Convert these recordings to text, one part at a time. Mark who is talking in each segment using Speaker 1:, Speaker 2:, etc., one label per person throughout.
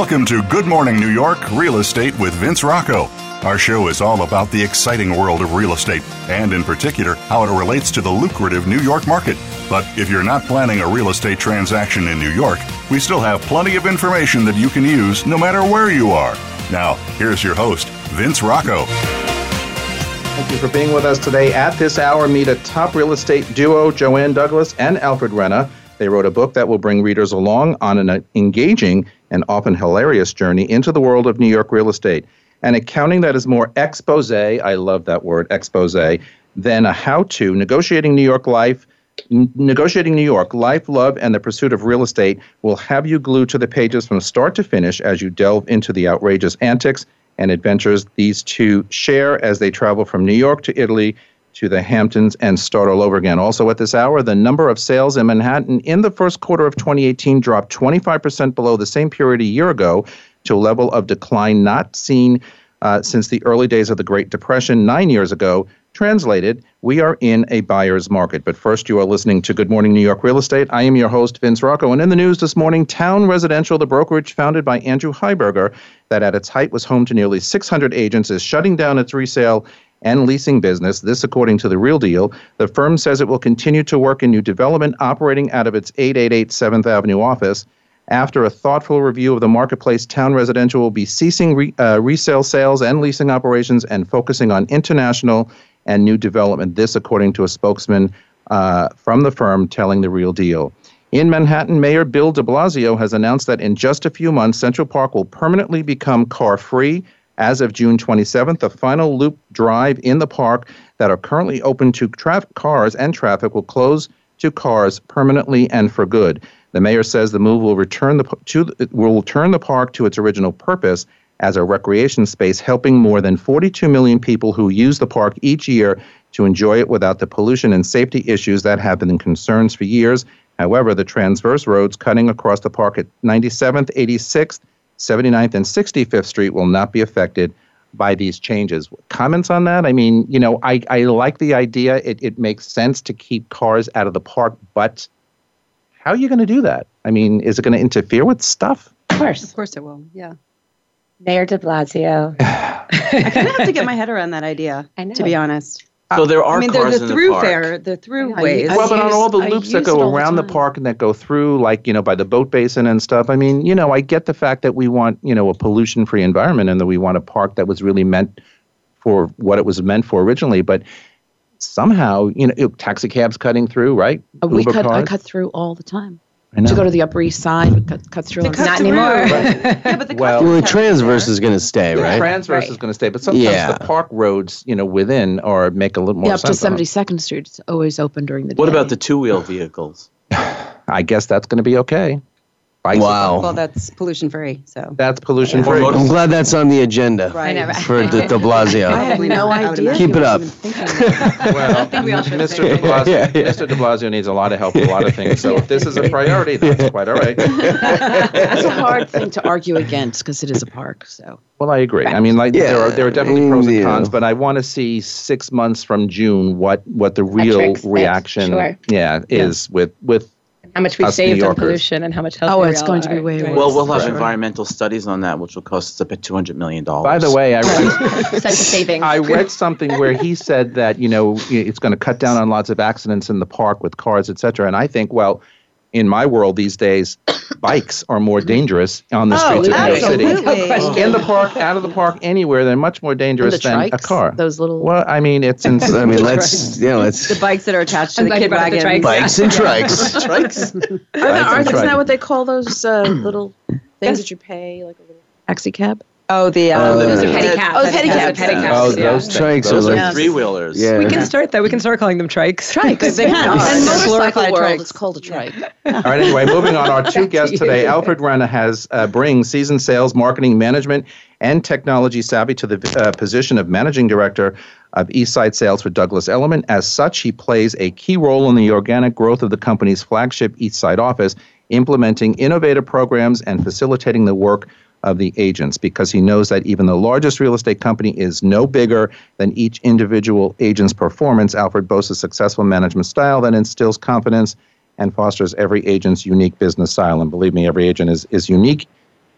Speaker 1: Welcome to Good Morning New York Real Estate with Vince Rocco. Our show is all about the exciting world of real estate and, in particular, how it relates to the lucrative New York market. But if you're not planning a real estate transaction in New York, we still have plenty of information that you can use no matter where you are. Now, here's your host, Vince Rocco.
Speaker 2: Thank you for being with us today. At this hour, meet a top real estate duo, Joanne Douglas and Alfred Renna they wrote a book that will bring readers along on an engaging and often hilarious journey into the world of New York real estate. An accounting that is more expose, I love that word, expose, than a how to negotiating New York life. Negotiating New York, Life, Love, and the Pursuit of Real Estate will have you glued to the pages from start to finish as you delve into the outrageous antics and adventures these two share as they travel from New York to Italy to the Hamptons and start all over again. Also, at this hour, the number of sales in Manhattan in the first quarter of 2018 dropped 25% below the same period a year ago to a level of decline not seen uh, since the early days of the Great Depression nine years ago. Translated, we are in a buyer's market. But first, you are listening to Good Morning New York Real Estate. I am your host, Vince Rocco. And in the news this morning, Town Residential, the brokerage founded by Andrew Heiberger, that at its height was home to nearly 600 agents, is shutting down its resale and leasing business. This, according to The Real Deal. The firm says it will continue to work in new development operating out of its 888 7th Avenue office. After a thoughtful review of the marketplace, Town Residential will be ceasing re, uh, resale sales and leasing operations and focusing on international and new development. This, according to a spokesman uh, from the firm telling The Real Deal. In Manhattan, Mayor Bill de Blasio has announced that in just a few months, Central Park will permanently become car free as of June 27th, the final loop drive in the park that are currently open to cars and traffic will close to cars permanently and for good. The mayor says the move will return the to will return the park to its original purpose as a recreation space, helping more than 42 million people who use the park each year to enjoy it without the pollution and safety issues that have been concerns for years. However, the transverse roads cutting across the park at 97th, 86th, 79th and 65th Street will not be affected by these changes. Comments on that? I mean, you know, I, I like the idea. It, it makes sense to keep cars out of the park, but how are you going to do that? I mean, is it going to interfere with stuff?
Speaker 3: Of course. Of course it will, yeah.
Speaker 4: Mayor de
Speaker 3: Blasio. I kind of have to get my head around that idea, I know. to be honest.
Speaker 5: So uh, there are I mean, cars the in through the
Speaker 3: park. the throughways. Yeah, well,
Speaker 2: but on all the loops that go around the, the, park and that go through, like you know, by the boat basin and stuff. I mean, you know, I get the fact that we want you know a pollution-free environment and that we want a park that was really meant for what it was meant for originally. But somehow, you know, taxi cabs cutting through, right?
Speaker 3: Uh, we Uber cut, cars. I cut through all the time to go to the Upper East Side, cut, cuts through.
Speaker 4: Not through. anymore.
Speaker 6: Right. yeah, but the well, well, the transverse is going to stay, right? The
Speaker 2: transverse
Speaker 6: right. is
Speaker 2: going to stay, but sometimes yeah. the park roads, you know, within or make a little more. Yeah,
Speaker 3: up
Speaker 2: to
Speaker 3: Seventy Second Street, it's always open during the
Speaker 5: day.
Speaker 3: What
Speaker 5: about the two wheel vehicles?
Speaker 2: I guess that's going to be okay
Speaker 3: bicycle. Wow. Well, that's pollution free.
Speaker 2: So that's pollution free. I'm
Speaker 6: glad that's on the agenda right. for De, de Blasio. I
Speaker 3: have no idea.
Speaker 6: Keep it up. well, we
Speaker 2: Mr. De Blasio, yeah, yeah. Mr. De Blasio needs a lot of help with a lot of things. So if this is a priority, that's quite all right. that's
Speaker 3: a hard thing to argue against because it is a park. So.
Speaker 2: Well, I agree. I mean, like yeah. there are there are definitely pros and cons, but I want to see six months from June what what the real reaction, sure. yeah, is with with
Speaker 4: how much we
Speaker 2: Us
Speaker 4: saved on pollution and how much health. Oh,
Speaker 3: it's going to be way worse.
Speaker 5: Well, we'll have environmental studies on that, which will cost us up two hundred million dollars.
Speaker 2: By the way, I read, savings. I read something where he said that you know it's going to cut down on lots of accidents in the park with cars, etc. And I think well in my world these days, bikes are more dangerous on the oh, streets
Speaker 3: of New
Speaker 2: York City. in the park, out of the park, anywhere, they're much more dangerous than trikes, a car.
Speaker 3: Those little.
Speaker 2: Well, I mean, it's. Ins-
Speaker 5: I mean, let's. You know, it's.
Speaker 4: The bikes that are attached to the kid wagon. The
Speaker 5: bikes and trikes. trikes.
Speaker 3: Aren't, aren't, isn't that what they call those uh, little things that you pay, like
Speaker 4: a little taxi
Speaker 3: cab? Oh, the uh, oh, those are pedicabs. Oh, pedicabs. pedicabs. Oh,
Speaker 5: those yeah. trikes those are like three wheelers.
Speaker 7: Yeah. We can start that. We can start calling them trikes.
Speaker 3: Trikes. they can. And
Speaker 4: motorcycle world, trikes. it's called a trike. All
Speaker 2: right. Anyway, moving on. Our two guests today, Alfred Renna has uh, brings seasoned sales, marketing, management, and technology savvy to the uh, position of managing director of Eastside Sales for Douglas Elliman. As such, he plays a key role in the organic growth of the company's flagship Eastside office, implementing innovative programs and facilitating the work of the agents because he knows that even the largest real estate company is no bigger than each individual agent's performance. Alfred boasts a successful management style that instills confidence and fosters every agent's unique business style. And believe me, every agent is, is unique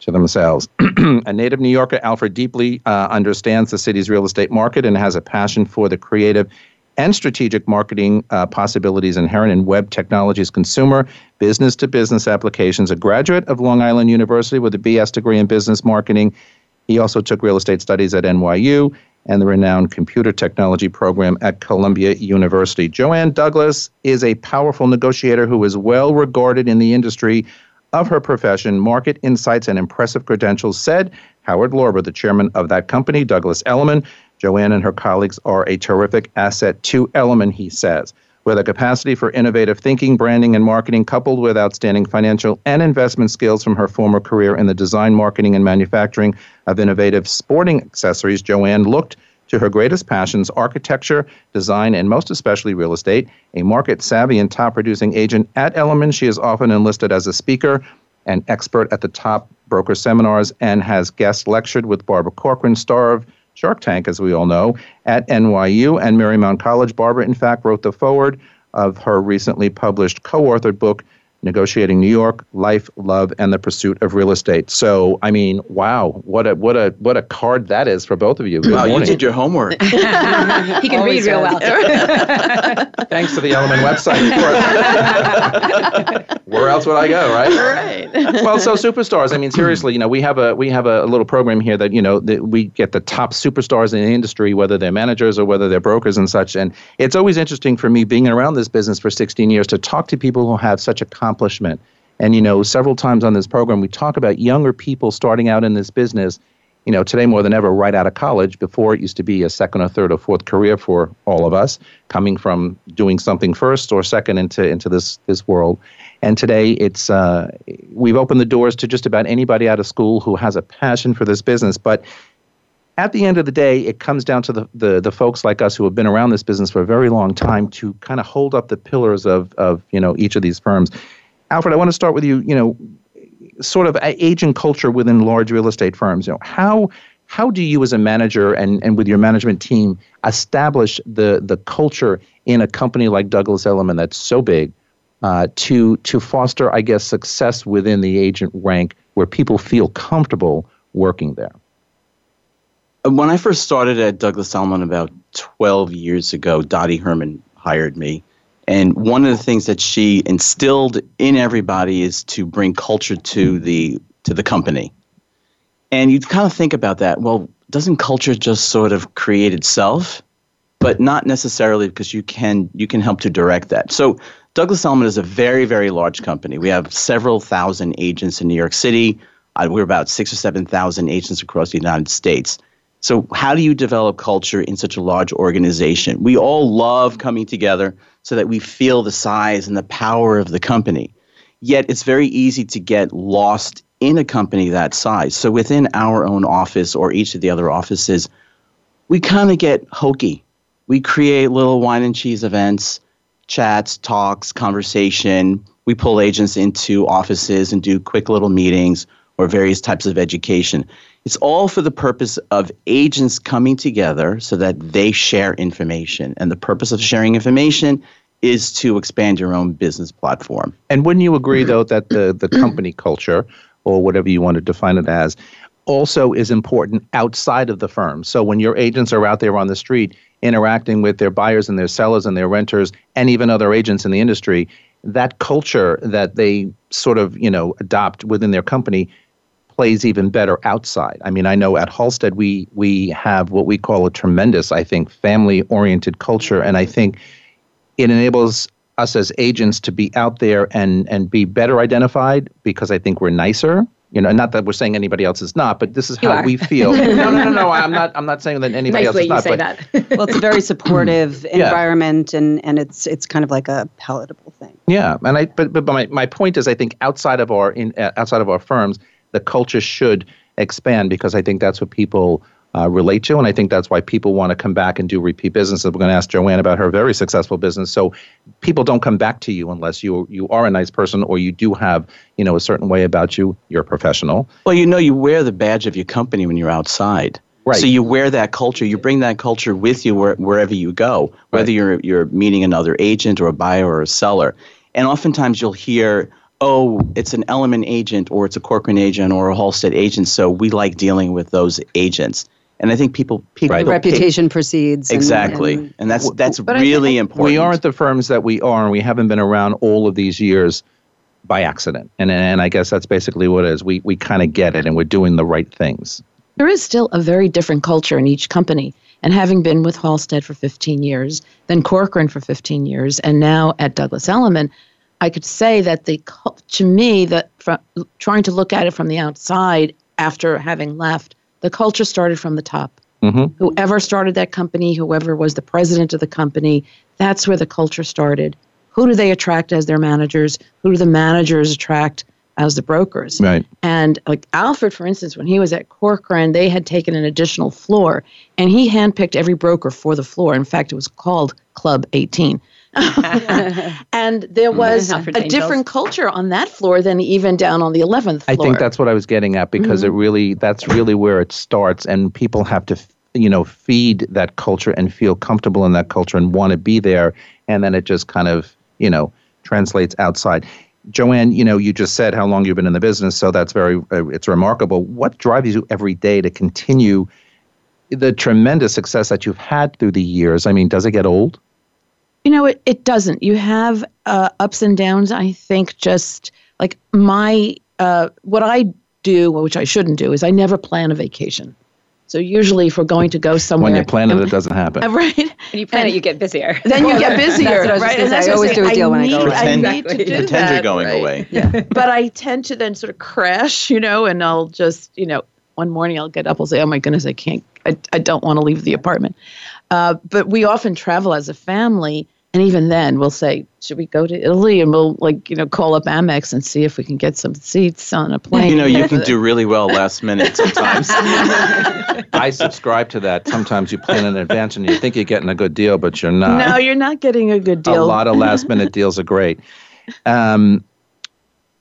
Speaker 2: to themselves. a native New Yorker, Alfred deeply uh, understands the city's real estate market and has a passion for the creative and strategic marketing uh, possibilities inherent in web technologies, consumer, business to business applications. A graduate of Long Island University with a BS degree in business marketing. He also took real estate studies at NYU and the renowned computer technology program at Columbia University. Joanne Douglas is a powerful negotiator who is well regarded in the industry of her profession, market insights, and impressive credentials, said Howard Lorber, the chairman of that company, Douglas Elliman, Joanne and her colleagues are a terrific asset to Elliman, he says. With a capacity for innovative thinking, branding, and marketing, coupled with outstanding financial and investment skills from her former career in the design, marketing, and manufacturing of innovative sporting accessories, Joanne looked to her greatest passions architecture, design, and most especially real estate. A market savvy and top producing agent at Elliman, she is often enlisted as a speaker and expert at the top broker seminars and has guest lectured with Barbara Corcoran, star of Shark Tank, as we all know, at NYU and Marymount College. Barbara, in fact, wrote the foreword of her recently published co authored book, Negotiating New York, Life, Love, and the Pursuit of Real Estate. So, I mean, wow, what a what a what a card that is for both of you.
Speaker 5: Good wow, morning. you did your homework. he
Speaker 3: can Always read real well.
Speaker 2: Thanks to the Elliman website,
Speaker 5: of course. Where else would I go, right?
Speaker 2: Right. well, so superstars. I mean, seriously, you know, we have a we have a little program here that you know that we get the top superstars in the industry, whether they're managers or whether they're brokers and such. And it's always interesting for me being around this business for 16 years to talk to people who have such a common accomplishment. And, you know, several times on this program, we talk about younger people starting out in this business, you know, today more than ever, right out of college. Before it used to be a second or third or fourth career for all of us, coming from doing something first or second into, into this, this world. And today it's, uh, we've opened the doors to just about anybody out of school who has a passion for this business. But at the end of the day, it comes down to the, the, the folks like us who have been around this business for a very long time to kind of hold up the pillars of, of, you know, each of these firms Alfred, I want to start with you. You know, sort of agent culture within large real estate firms. You know, how how do you as a manager and, and with your management team establish the the culture in a company like Douglas Elliman that's so big uh, to to foster, I guess, success within the agent rank where people feel comfortable working there?
Speaker 5: When I first started at Douglas Elliman about 12 years ago, Dottie Herman hired me and one of the things that she instilled in everybody is to bring culture to the to the company. And you kind of think about that. Well, doesn't culture just sort of create itself? But not necessarily because you can you can help to direct that. So Douglas Elliman is a very, very large company. We have several thousand agents in New York City. Uh, we're about six or seven thousand agents across the United States. So, how do you develop culture in such a large organization? We all love coming together so that we feel the size and the power of the company. Yet it's very easy to get lost in a company that size. So within our own office or each of the other offices, we kind of get hokey. We create little wine and cheese events, chats, talks, conversation. We pull agents into offices and do quick little meetings or various types of education. It's all for the purpose of agents coming together so that they share information. And the purpose of sharing information is to expand your own business platform.
Speaker 2: And wouldn't you agree, mm-hmm. though, that the, the mm-hmm. company culture, or whatever you want to define it as, also is important outside of the firm. So when your agents are out there on the street interacting with their buyers and their sellers and their renters and even other agents in the industry, that culture that they sort of, you know, adopt within their company plays even better outside. I mean, I know at Halstead we we have what we call a tremendous, I think, family-oriented culture, and I think it enables us as agents to be out there and and be better identified because I think we're nicer. You know, not that we're saying anybody else is not, but this is how we feel. no, no, no, no. I'm not. I'm not saying that anybody Nicely else
Speaker 3: is you not.
Speaker 8: Say but, that. well, it's a very supportive yeah. environment, and and it's it's kind of like a palatable thing.
Speaker 2: Yeah, and I but but my, my point is, I think outside of our in uh, outside of our firms, the culture should expand because I think that's what people uh, relate to. And I think that's why people want to come back and do repeat business. we're going to ask Joanne about her very successful business. So people don't come back to you unless you you are a nice person or you do have you know a certain way about you. You're a professional.
Speaker 5: Well, you know, you wear the badge of your company when you're outside.
Speaker 2: Right. So
Speaker 5: you wear that culture. You bring that culture with you where, wherever you go, whether right. you're you're meeting another agent or a buyer or a seller. And oftentimes you'll hear oh, it's an Elliman agent or it's a Corcoran agent or a Halstead agent, so we like dealing with those agents. And I think people, people right.
Speaker 8: reputation pick, precedes
Speaker 5: exactly, and, and, and that's that's really important.
Speaker 2: We aren't the firms that we are, and we haven't been around all of these years by accident. And and I guess that's basically what it is. We we kind of get it, and we're doing the right things.
Speaker 3: There is still a very different culture in each company. And having been with Halstead for 15 years, then Corcoran for 15 years, and now at Douglas Elliman, I could say that the to me that from, trying to look at it from the outside after having left, the culture started from the top. Mm-hmm. Whoever started that company, whoever was the president of the company, that's where the culture started. Who do they attract as their managers? Who do the managers attract as the brokers?
Speaker 2: Right.
Speaker 3: And like Alfred, for instance, when he was at Corcoran, they had taken an additional floor, and he handpicked every broker for the floor. In fact, it was called Club 18 and there mm. was a different culture on that floor than even down on the 11th floor. I
Speaker 2: think that's what I was getting at because mm-hmm. it really that's really where it starts and people have to you know feed that culture and feel comfortable in that culture and want to be there and then it just kind of, you know, translates outside. Joanne, you know, you just said how long you've been in the business, so that's very uh, it's remarkable. What drives you every day to continue the tremendous success that you've had through the years? I mean, does it get old?
Speaker 3: You know, it, it doesn't. You have uh, ups and downs. I think just like my, uh, what I do, which I shouldn't do, is I never plan a vacation. So usually, if we're going to go somewhere,
Speaker 2: when you plan it, it doesn't happen.
Speaker 4: Right. When you plan and it, you get busier.
Speaker 3: Then you get busier. I right. And I always do
Speaker 5: a deal
Speaker 3: I when
Speaker 5: need, I go. Pretend, I need to do pretend that, you're going right. away. Yeah.
Speaker 3: but I tend to then sort of crash, you know, and I'll just, you know, one morning I'll get up, I'll say, "Oh my goodness, I can't, I, I don't want to leave the apartment." Uh, but we often travel as a family, and even then we'll say should we go to italy and we'll like you know call up amex and see if we can get some seats on a plane
Speaker 2: you know you can do really well last minute sometimes i subscribe to that sometimes you plan in advance and you think you're getting a good deal but you're not
Speaker 3: no you're not getting a good deal a
Speaker 2: lot of last minute deals are great um,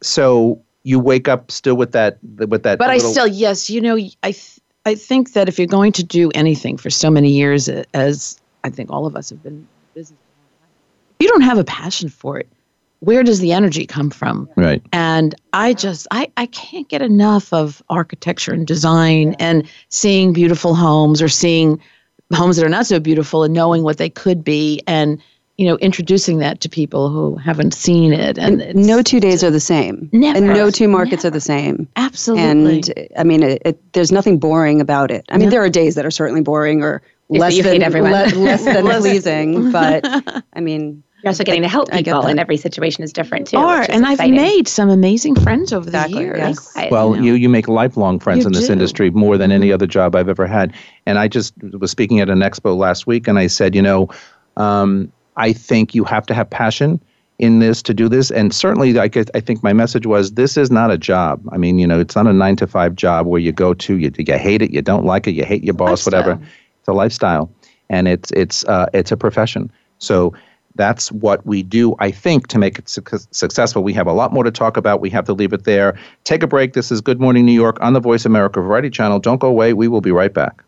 Speaker 2: so you wake up still with that with that
Speaker 3: but little- i still yes you know i th- i think that if you're going to do anything for so many years as i think all of us have been business you don't have a passion for it, where does the energy come from?
Speaker 2: Right.
Speaker 3: And I just I, I can't get enough of architecture and design and seeing beautiful homes or seeing homes that are not so beautiful and knowing what they could be and you know introducing that to people who haven't seen it
Speaker 8: and, and no two days are the same
Speaker 3: never,
Speaker 8: and no two markets never. are the same
Speaker 3: absolutely
Speaker 8: and i mean it, it, there's nothing boring about it i mean no. there are days that are certainly boring or less than, le, less than, less than pleasing but i mean you're
Speaker 4: also getting to help people, and every situation is different too.
Speaker 3: Are
Speaker 4: and
Speaker 3: exciting. I've made some amazing friends over the years. Yes.
Speaker 2: well, you, you make lifelong friends you in this do. industry more than any mm-hmm. other job I've ever had. And I just was speaking at an expo last week, and I said, you know, um, I think you have to have passion in this to do this. And certainly, I, I think my message was this is not a job. I mean, you know, it's not a nine to five job where you go to, you, you hate it, you don't like it, you hate your boss, lifestyle. whatever. It's a lifestyle, and it's it's uh, it's a profession. So that's what we do, I think, to make it su- successful. We have a lot more to talk about. We have to leave it there. Take a break. This is Good Morning New York on the Voice America Variety Channel. Don't go away. We will be right back.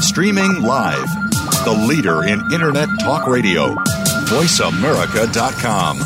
Speaker 9: Streaming live, the leader in Internet Talk Radio, voiceamerica.com.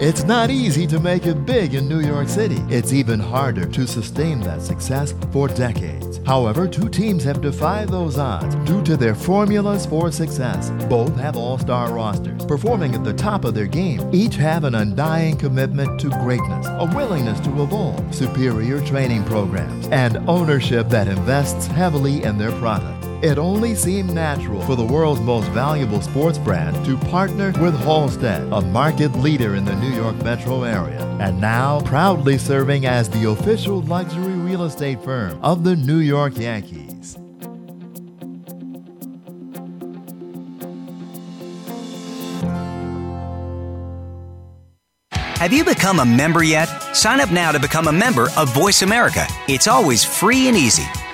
Speaker 9: It's not easy to make it big in New York City. It's even harder to sustain that success for decades. However, two teams have defied those odds due to their formulas for success. Both have all star rosters, performing at the top of their game. Each have an undying commitment to greatness, a willingness to evolve, superior training programs, and ownership that invests heavily in their product. It only seemed natural for the world's most valuable sports brand to partner with Halstead, a market leader in the New York metro area, and now proudly serving as the official luxury real estate firm of the New York Yankees.
Speaker 10: Have you become a member yet? Sign up now to become a member of Voice America. It's always free and easy.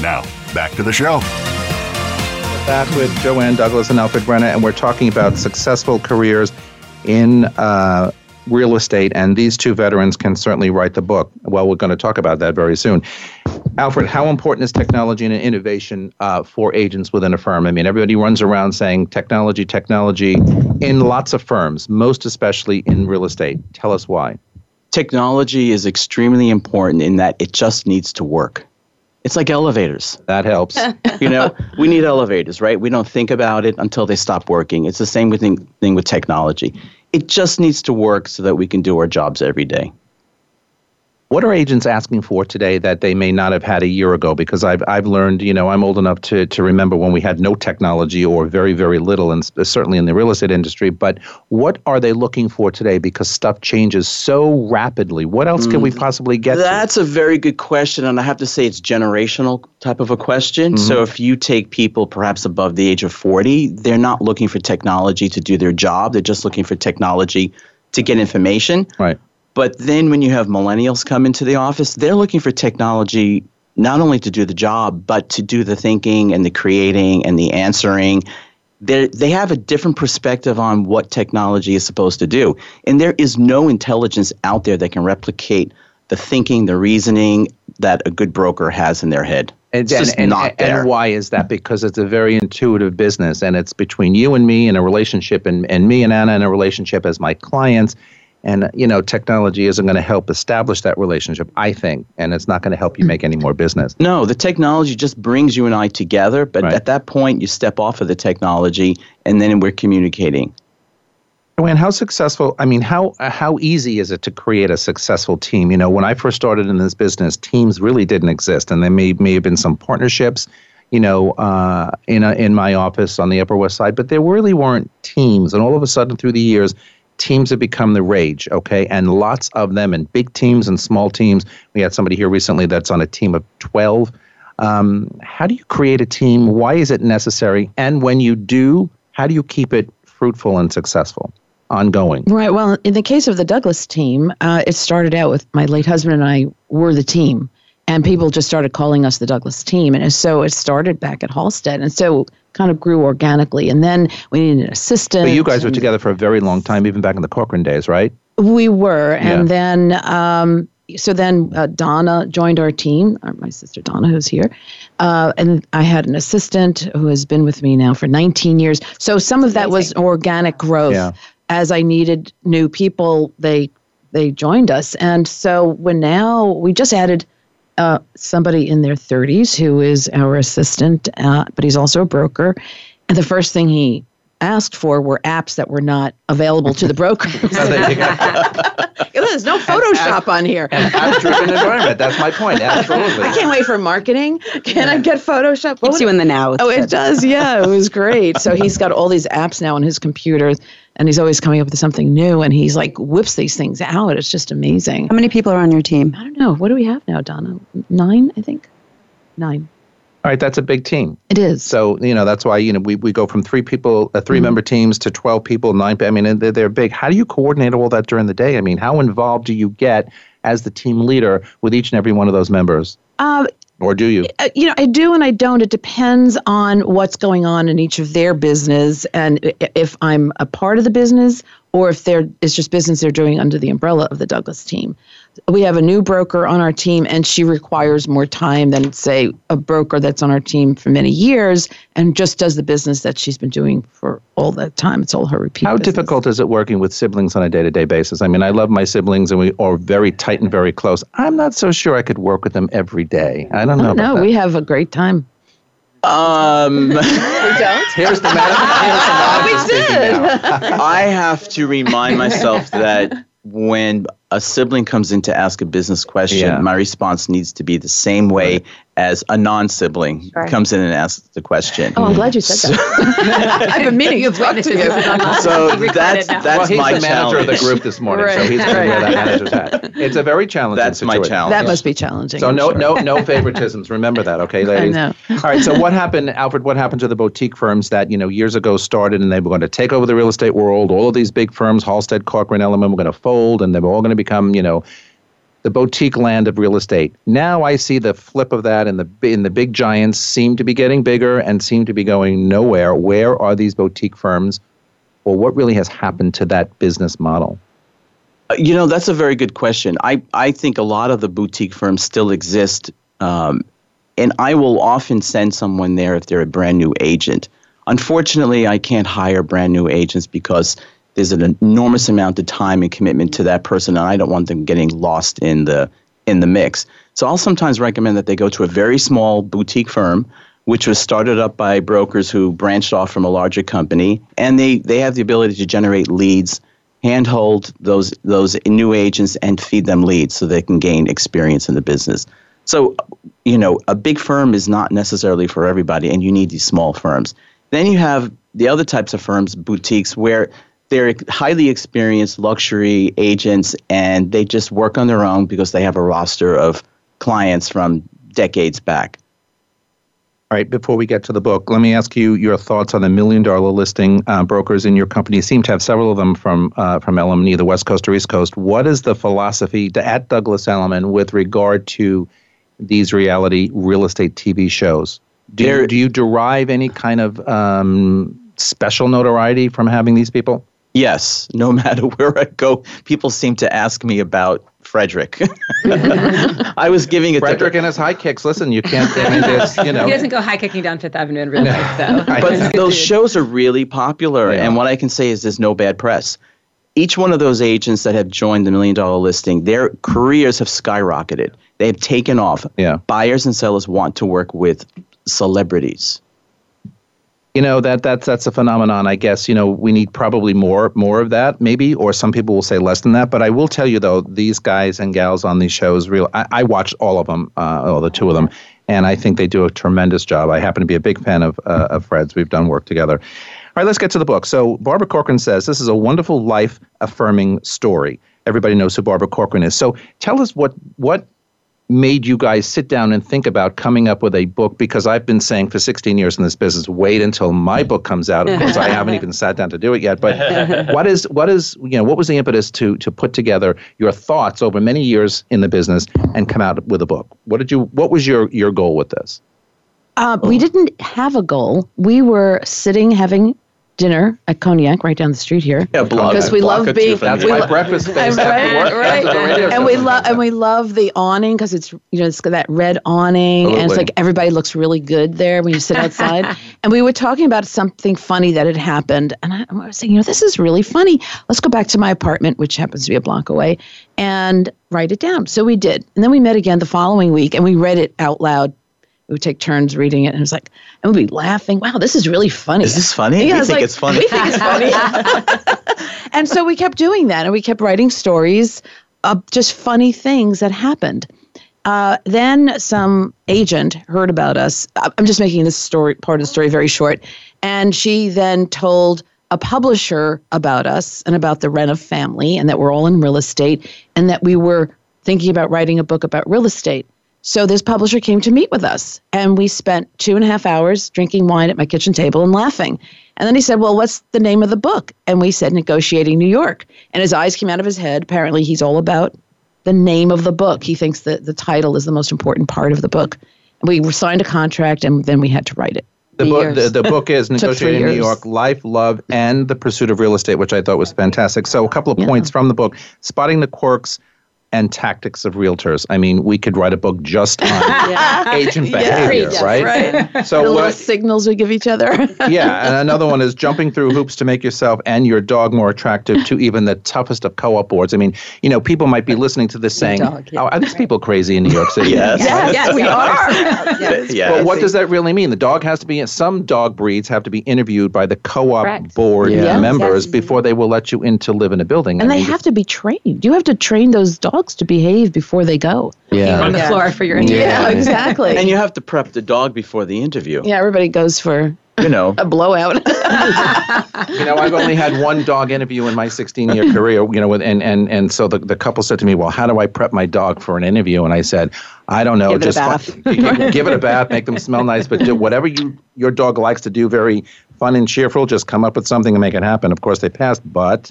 Speaker 9: Now, back to the show.
Speaker 2: Back with Joanne Douglas and Alfred Renna, and we're talking about successful careers in uh, real estate. And these two veterans can certainly write the book. Well, we're going to talk about that very soon. Alfred, how important is technology and innovation uh, for agents within a firm? I mean, everybody runs around saying technology, technology in lots of firms, most especially in real estate. Tell us why.
Speaker 5: Technology is extremely important in that it just needs to work. It's like elevators.
Speaker 2: That helps.
Speaker 5: you know, we need elevators, right? We don't think about it until they stop working. It's the same thing, thing with technology. It just needs to work so that we can do our jobs every day.
Speaker 2: What are agents asking for today that they may not have had a year ago? Because I've, I've learned, you know, I'm old enough to, to remember when we had no technology or very, very little, and certainly in the real estate industry. But what are they looking for today? Because stuff changes so rapidly. What else mm, can we mm-hmm. possibly get?
Speaker 5: That's to? a very good question. And I have to say, it's generational type of a question. Mm-hmm. So if you take people perhaps above the age of 40, they're not looking for technology to do their job, they're just looking for technology to get information.
Speaker 2: Right.
Speaker 5: But then when you have millennials come into the office, they're looking for technology not only to do the job, but to do the thinking and the creating and the answering. they they have a different perspective on what technology is supposed to do. And there is no intelligence out there that can replicate the thinking, the reasoning that a good broker has in their head.
Speaker 2: And, and, and, and, why is that? Because it's a very intuitive business and it's between you and me in a relationship and, and me and Anna in a relationship as my clients and you know, technology isn't going to help establish that relationship, I think, and it's not going to help you hmm. make any more business.
Speaker 5: No, the technology just brings you and I together, but right. at that point you step off of the technology and then we're communicating.
Speaker 2: And how successful? I mean, how uh, how easy is it to create a successful team? You know, when I first started in this business, teams really didn't exist, and there may may have been some partnerships, you know, uh, in a, in my office on the Upper West Side, but there really weren't teams. And all of a sudden, through the years, teams have become the rage, okay? And lots of them in big teams and small teams. We had somebody here recently that's on a team of 12. Um, how do you create a team? Why is it necessary? And when you do, how do you keep it fruitful and successful? Ongoing.
Speaker 3: Right. Well, in the case of the Douglas team, uh, it started out with my late husband and I were the team and people just started calling us the Douglas team. And so it started back at Halstead. And so kind of grew organically. And then we needed an assistant. But
Speaker 2: you guys were together for a very long time, even back in the Corcoran days, right?
Speaker 3: We were. And then, um, so then uh, Donna joined our team, uh, my sister Donna, who's here. Uh, and I had an assistant who has been with me now for 19 years. So some of that was organic growth. Yeah. As I needed new people, they they joined us. And so when now we just added – uh, somebody in their 30s who is our assistant, uh, but he's also a broker. And the first thing he asked for were apps that were not available to the brokers. oh, There's no Photoshop app, on here.
Speaker 2: app-driven environment. That's my point.
Speaker 3: Absolutely. I can't wait for marketing. Can yeah. I get Photoshop?
Speaker 4: Keeps you in the now. Oh,
Speaker 3: it does. Yeah, it was great. So he's got all these apps now on his computer, and he's always coming up with something new. And he's like whips these things out. It's just amazing.
Speaker 8: How many people are on your team?
Speaker 3: I don't know. What do we have now, Donna? Nine, I think. Nine.
Speaker 2: All right, that's a big team.
Speaker 3: It is.
Speaker 2: So you know that's why you know we, we go from three people, uh, 3 mm-hmm. member teams to twelve people, nine. I mean, they're, they're big. How do you coordinate all that during the day? I mean, how involved do you get as the team leader with each and every one of those members? Um, or do you?
Speaker 3: Uh, you know, I do and I don't. It depends on what's going on in each of their business and if I'm a part of the business or if there is it's just business they're doing under the umbrella of the Douglas team we have a new broker on our team and she requires more time than say a broker that's on our team for many years and just does the business that she's been doing for all that time it's all her repeat
Speaker 2: how business. difficult is it working with siblings on a day-to-day basis i mean i love my siblings and we are very tight and very close i'm not so sure i could work with them every day i don't know no
Speaker 3: we have a great time
Speaker 5: um,
Speaker 3: we don't.
Speaker 2: Here's the
Speaker 3: matter. we did.
Speaker 5: I have to remind myself that when a sibling comes in to ask a business question, yeah. my response needs to be the same way right. as a non-sibling comes in and asks the question.
Speaker 3: Oh, I'm glad you said so, that. I've been meaning to talk
Speaker 2: to you.
Speaker 5: so that's that's
Speaker 2: well, my the manager challenge. of the group this morning, right. so he's going to wear that manager's hat. It's a very challenging.
Speaker 5: That's
Speaker 2: situation.
Speaker 5: my challenge.
Speaker 3: That must be challenging.
Speaker 2: So no
Speaker 3: sure.
Speaker 2: no no favoritisms. Remember that, okay, ladies. I know. All right. So what happened, Alfred? What happened to the boutique firms that you know years ago started and they were going to take over the real estate world? All of these big firms, Halstead, Corcoran, Elliman, were going to fold, and they were all going to become, you know, the boutique land of real estate. Now I see the flip of that, and the in the big giants seem to be getting bigger and seem to be going nowhere. Where are these boutique firms, or what really has happened to that business model?
Speaker 5: Uh, you know, that's a very good question. I I think a lot of the boutique firms still exist, um, and I will often send someone there if they're a brand new agent. Unfortunately, I can't hire brand new agents because there's an enormous amount of time and commitment to that person, and I don't want them getting lost in the in the mix. So I'll sometimes recommend that they go to a very small boutique firm, which was started up by brokers who branched off from a larger company, and they they have the ability to generate leads, handhold those those new agents, and feed them leads so they can gain experience in the business. So, you know, a big firm is not necessarily for everybody, and you need these small firms. Then you have the other types of firms, boutiques, where they're highly experienced luxury agents and they just work on their own because they have a roster of clients from decades back.
Speaker 2: All right, before we get to the book, let me ask you your thoughts on the million dollar listing uh, brokers in your company. seem to have several of them from uh, from Elliman, the West Coast or East Coast. What is the philosophy at Douglas Elliman with regard to these reality real estate TV shows? Do, you, do you derive any kind of um, special notoriety from having these people?
Speaker 5: Yes, no matter where I go, people seem to ask me about Fredrik. I was giving it
Speaker 2: Fredrik to, and his high kicks. Listen, you can't. I
Speaker 4: mean,
Speaker 2: you
Speaker 4: know,
Speaker 2: he
Speaker 4: doesn't go high kicking down Fifth Avenue in real no. life, though.
Speaker 5: But those shows are really popular, yeah. and what I can say is there's no bad press. Each one of those agents that have joined the Million Dollar Listing, their careers have skyrocketed. They have taken off.
Speaker 2: Yeah.
Speaker 5: Buyers and sellers want to work with celebrities
Speaker 2: you know that that's that's a phenomenon i guess you know we need probably more more of that maybe or some people will say less than that but i will tell you though these guys and gals on these shows real i, I watched all of them uh, all the two of them and i think they do a tremendous job i happen to be a big fan of, uh, of fred's we've done work together all right let's get to the book so barbara corcoran says this is a wonderful life affirming story everybody knows who barbara corcoran is so tell us what what made you guys sit down and think about coming up with a book? Because I've been saying for 16 years in this business, wait until my book comes out. Of course, I haven't even sat down to do it yet. But what is what is you know what was the impetus to to put together your thoughts over many years in the business and come out with a book? What did you what was your your goal with this?
Speaker 3: Uh, we oh. didn't have a goal. We were sitting having dinner at Cognac right down the street here.
Speaker 2: Yeah, block,
Speaker 3: because we block love being.
Speaker 2: That's we my
Speaker 3: lo-
Speaker 2: breakfast
Speaker 3: right, right. and we love and we love the awning because it's you know it's got that red awning Absolutely. and it's like everybody looks really good there when you sit outside. and we were talking about something funny that had happened, and I, I was saying, you know, this is really funny. Let's go back to my apartment, which happens to be a block away, and write it down. So we did, and then we met again the following week, and we read it out loud we would take turns reading it, and it was like, and we'd be laughing. Wow, this is really funny.
Speaker 2: Is this funny? Yeah, we think like, it's funny.
Speaker 3: We think it's funny. and so we kept doing that, and we kept writing stories of just funny things that happened. Uh, then some agent heard about us. I'm just making this story part of the story very short, and she then told a publisher about us and about the Renna family, and that we're all in real estate, and that we were thinking about writing a book about real estate. So this publisher came to meet with us, and we spent two and a half hours drinking wine at my kitchen table and laughing. And then he said, Well, what's the name of the book? And we said, Negotiating New York. And his eyes came out of his head. Apparently, he's all about the name of the book. He thinks that the title is the most important part of the book. We signed a contract, and then we had to write it.
Speaker 2: The, bo- the, the, book is Negotiating New York Life, Love, and the Pursuit of Real Estate, which I thought was fantastic. So, a couple of yeah. points from the book Spotting the Quirks and tactics of realtors. I mean, we could write a book just on yeah. agent behavior, yeah. right?
Speaker 3: right? So the signals we give each other.
Speaker 2: yeah, and another one is jumping through hoops to make yourself and your dog more attractive to even the toughest of co-op boards. I mean, you know, people might be listening to this saying, dog, yeah. "Oh, are these people crazy in New York
Speaker 5: City?" yes. yes,
Speaker 3: yes, we
Speaker 5: are.
Speaker 3: yes. But
Speaker 2: what does that really mean? The dog has to be some dog breeds have to be interviewed by the co-op Correct. board members before they will let you in to live in a building.
Speaker 3: And I mean, they have to be trained. You have to train those dogs to behave before they go
Speaker 4: yeah. on the yeah. floor for your interview. Yeah,
Speaker 3: exactly.
Speaker 5: and you have to prep the dog before the interview.
Speaker 3: Yeah, everybody goes for you know a blowout.
Speaker 2: you know, I've only had one dog interview in my 16 year career. You know, with, and and and so the, the couple said to me, "Well, how do I prep my dog for an interview?" And I said, "I don't know.
Speaker 3: Give just it give,
Speaker 2: give it a bath, make them smell nice, but do whatever you your dog likes to do, very fun and cheerful. Just come up with something and make it happen. Of course, they passed, but."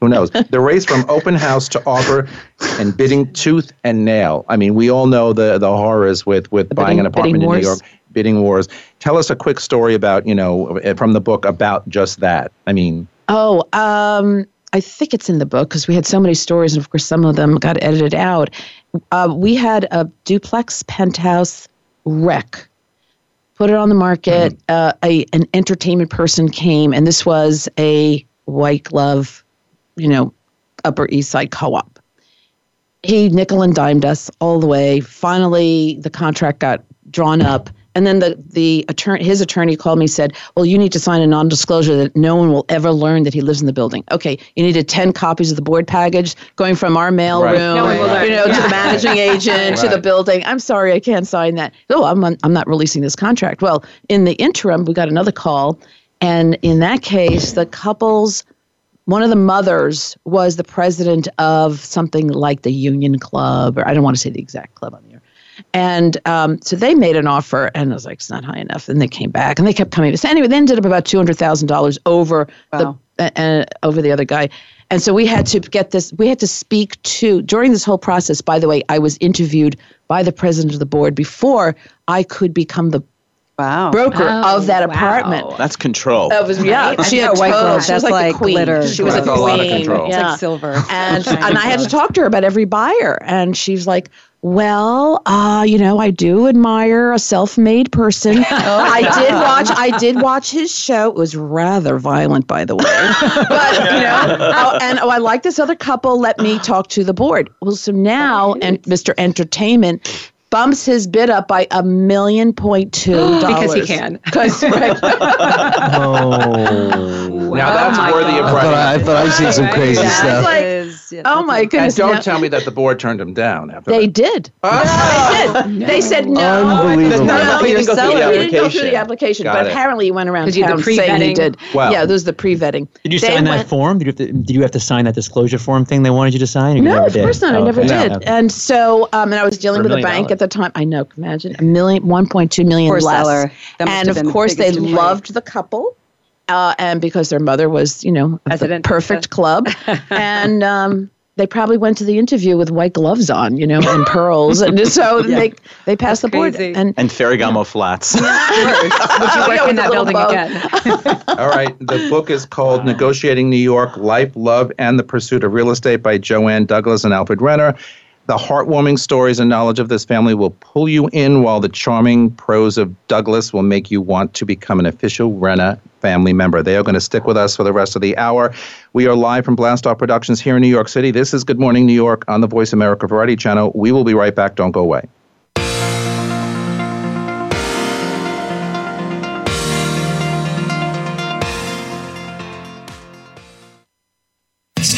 Speaker 2: Who knows? the race from open house to offer and bidding tooth and nail. I mean, we all know the, the horrors with, with the buying bidding, an apartment in wars. New York, bidding wars. Tell us a quick story about, you know, eh, from the book about just that. I mean,
Speaker 3: oh, um, I think it's in the book because we had so many stories, and of course, some of them got edited out. Uh, we had a duplex penthouse wreck, put it on the market. Mm-hmm. Uh, a, an entertainment person came, and this was a white glove you know, Upper East Side co op. He nickel and dimed us all the way. Finally, the contract got drawn up. And then the, the attorney, his attorney called me and said, Well, you need to sign a non disclosure that no one will ever learn that he lives in the building. Okay, you needed 10 copies of the board package going from our mail right. room no you know, yeah. to the managing agent, right. to the building. I'm sorry, I can't sign that. Oh, I'm, I'm not releasing this contract. Well, in the interim, we got another call. And in that case, the couple's one of the mothers was the president of something like the Union Club, or I don't want to say the exact club on the air. And um, so they made an offer, and I was like, it's not high enough. And they came back, and they kept coming. So anyway, they ended up about two hundred thousand dollars over wow. the uh, uh, over the other guy. And so we had to get this. We had to speak to during this whole process. By the way, I was interviewed by the president of the board before I could become the wow. broker oh, of that wow. apartment.
Speaker 5: That's control. That
Speaker 3: was yeah. Right? She had white girl. That's she was like, like
Speaker 5: queen.
Speaker 3: glitter.
Speaker 5: She was That's a, queen. a lot of
Speaker 11: control. It's like silver.
Speaker 3: And and I had to talk to her about every buyer, and she's like. Well, uh, you know, I do admire a self-made person. oh, I God. did watch I did watch his show. It was rather violent, by the way. but you know, oh, and oh, I like this other couple. Let me talk to the board. Well, so now and Mr. Entertainment bumps his bid up by a million point two
Speaker 11: dollars because he can. Because
Speaker 2: right. oh, now that's wow. Oh worthy of. I thought I,
Speaker 5: I, thought I seen some crazy yeah, stuff. Like,
Speaker 3: Oh my goodness!
Speaker 2: And don't no. tell me that the board turned him down
Speaker 3: after. They did. Oh. No, they did. They said no.
Speaker 2: Unbelievable. No, didn't go through the
Speaker 3: application. didn't go through the application, Got but it. apparently you went around town saying he did. Wow. Yeah, there's the pre-vetting.
Speaker 12: Did you they sign went, that form? Did you, to, did you have to sign that disclosure form thing they wanted you to sign?
Speaker 3: no, of course not. I oh, never did. And so, um, and I was dealing with a bank at the time. I know. Imagine a million, 1.2 million less. And of course, they loved the couple uh, and because their mother was, you know, at the perfect club, and um, they probably went to the interview with white gloves on, you know, and pearls, and so yeah. they they passed That's the board and
Speaker 5: and Ferragamo flats. Would
Speaker 2: you work in that building again? All right, the book is called wow. "Negotiating New York: Life, Love, and the Pursuit of Real Estate" by Joanne Douglas and Alfred Renna. The heartwarming stories and knowledge of this family will pull you in, while the charming prose of Douglas will make you want to become an official Renna family member. They are going to stick with us for the rest of the hour. We are live from Blast Off Productions here in New York City. This is Good Morning New York on the Voice America Variety Channel. We will be right back. Don't go away.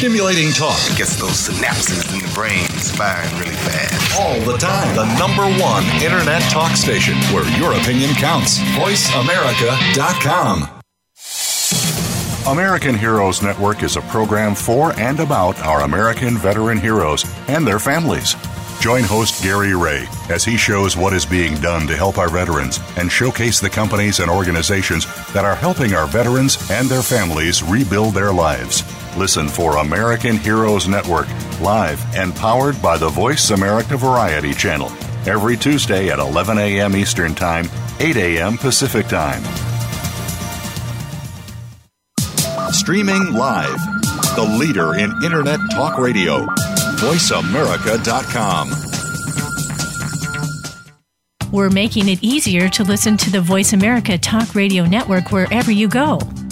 Speaker 13: Stimulating talk it gets those synapses in the brain firing really fast. All the time. The number one internet talk station where your opinion counts. VoiceAmerica.com. American Heroes Network is a program for and about our American veteran heroes and their families. Join host Gary Ray as he shows what is being done to help our veterans and showcase the companies and organizations that are helping our veterans and their families rebuild their lives. Listen for American Heroes Network, live and powered by the Voice America Variety Channel, every Tuesday at 11 a.m. Eastern Time, 8 a.m. Pacific Time. Streaming live, the leader in Internet Talk Radio, VoiceAmerica.com.
Speaker 14: We're making it easier to listen to the Voice America Talk Radio Network wherever you go.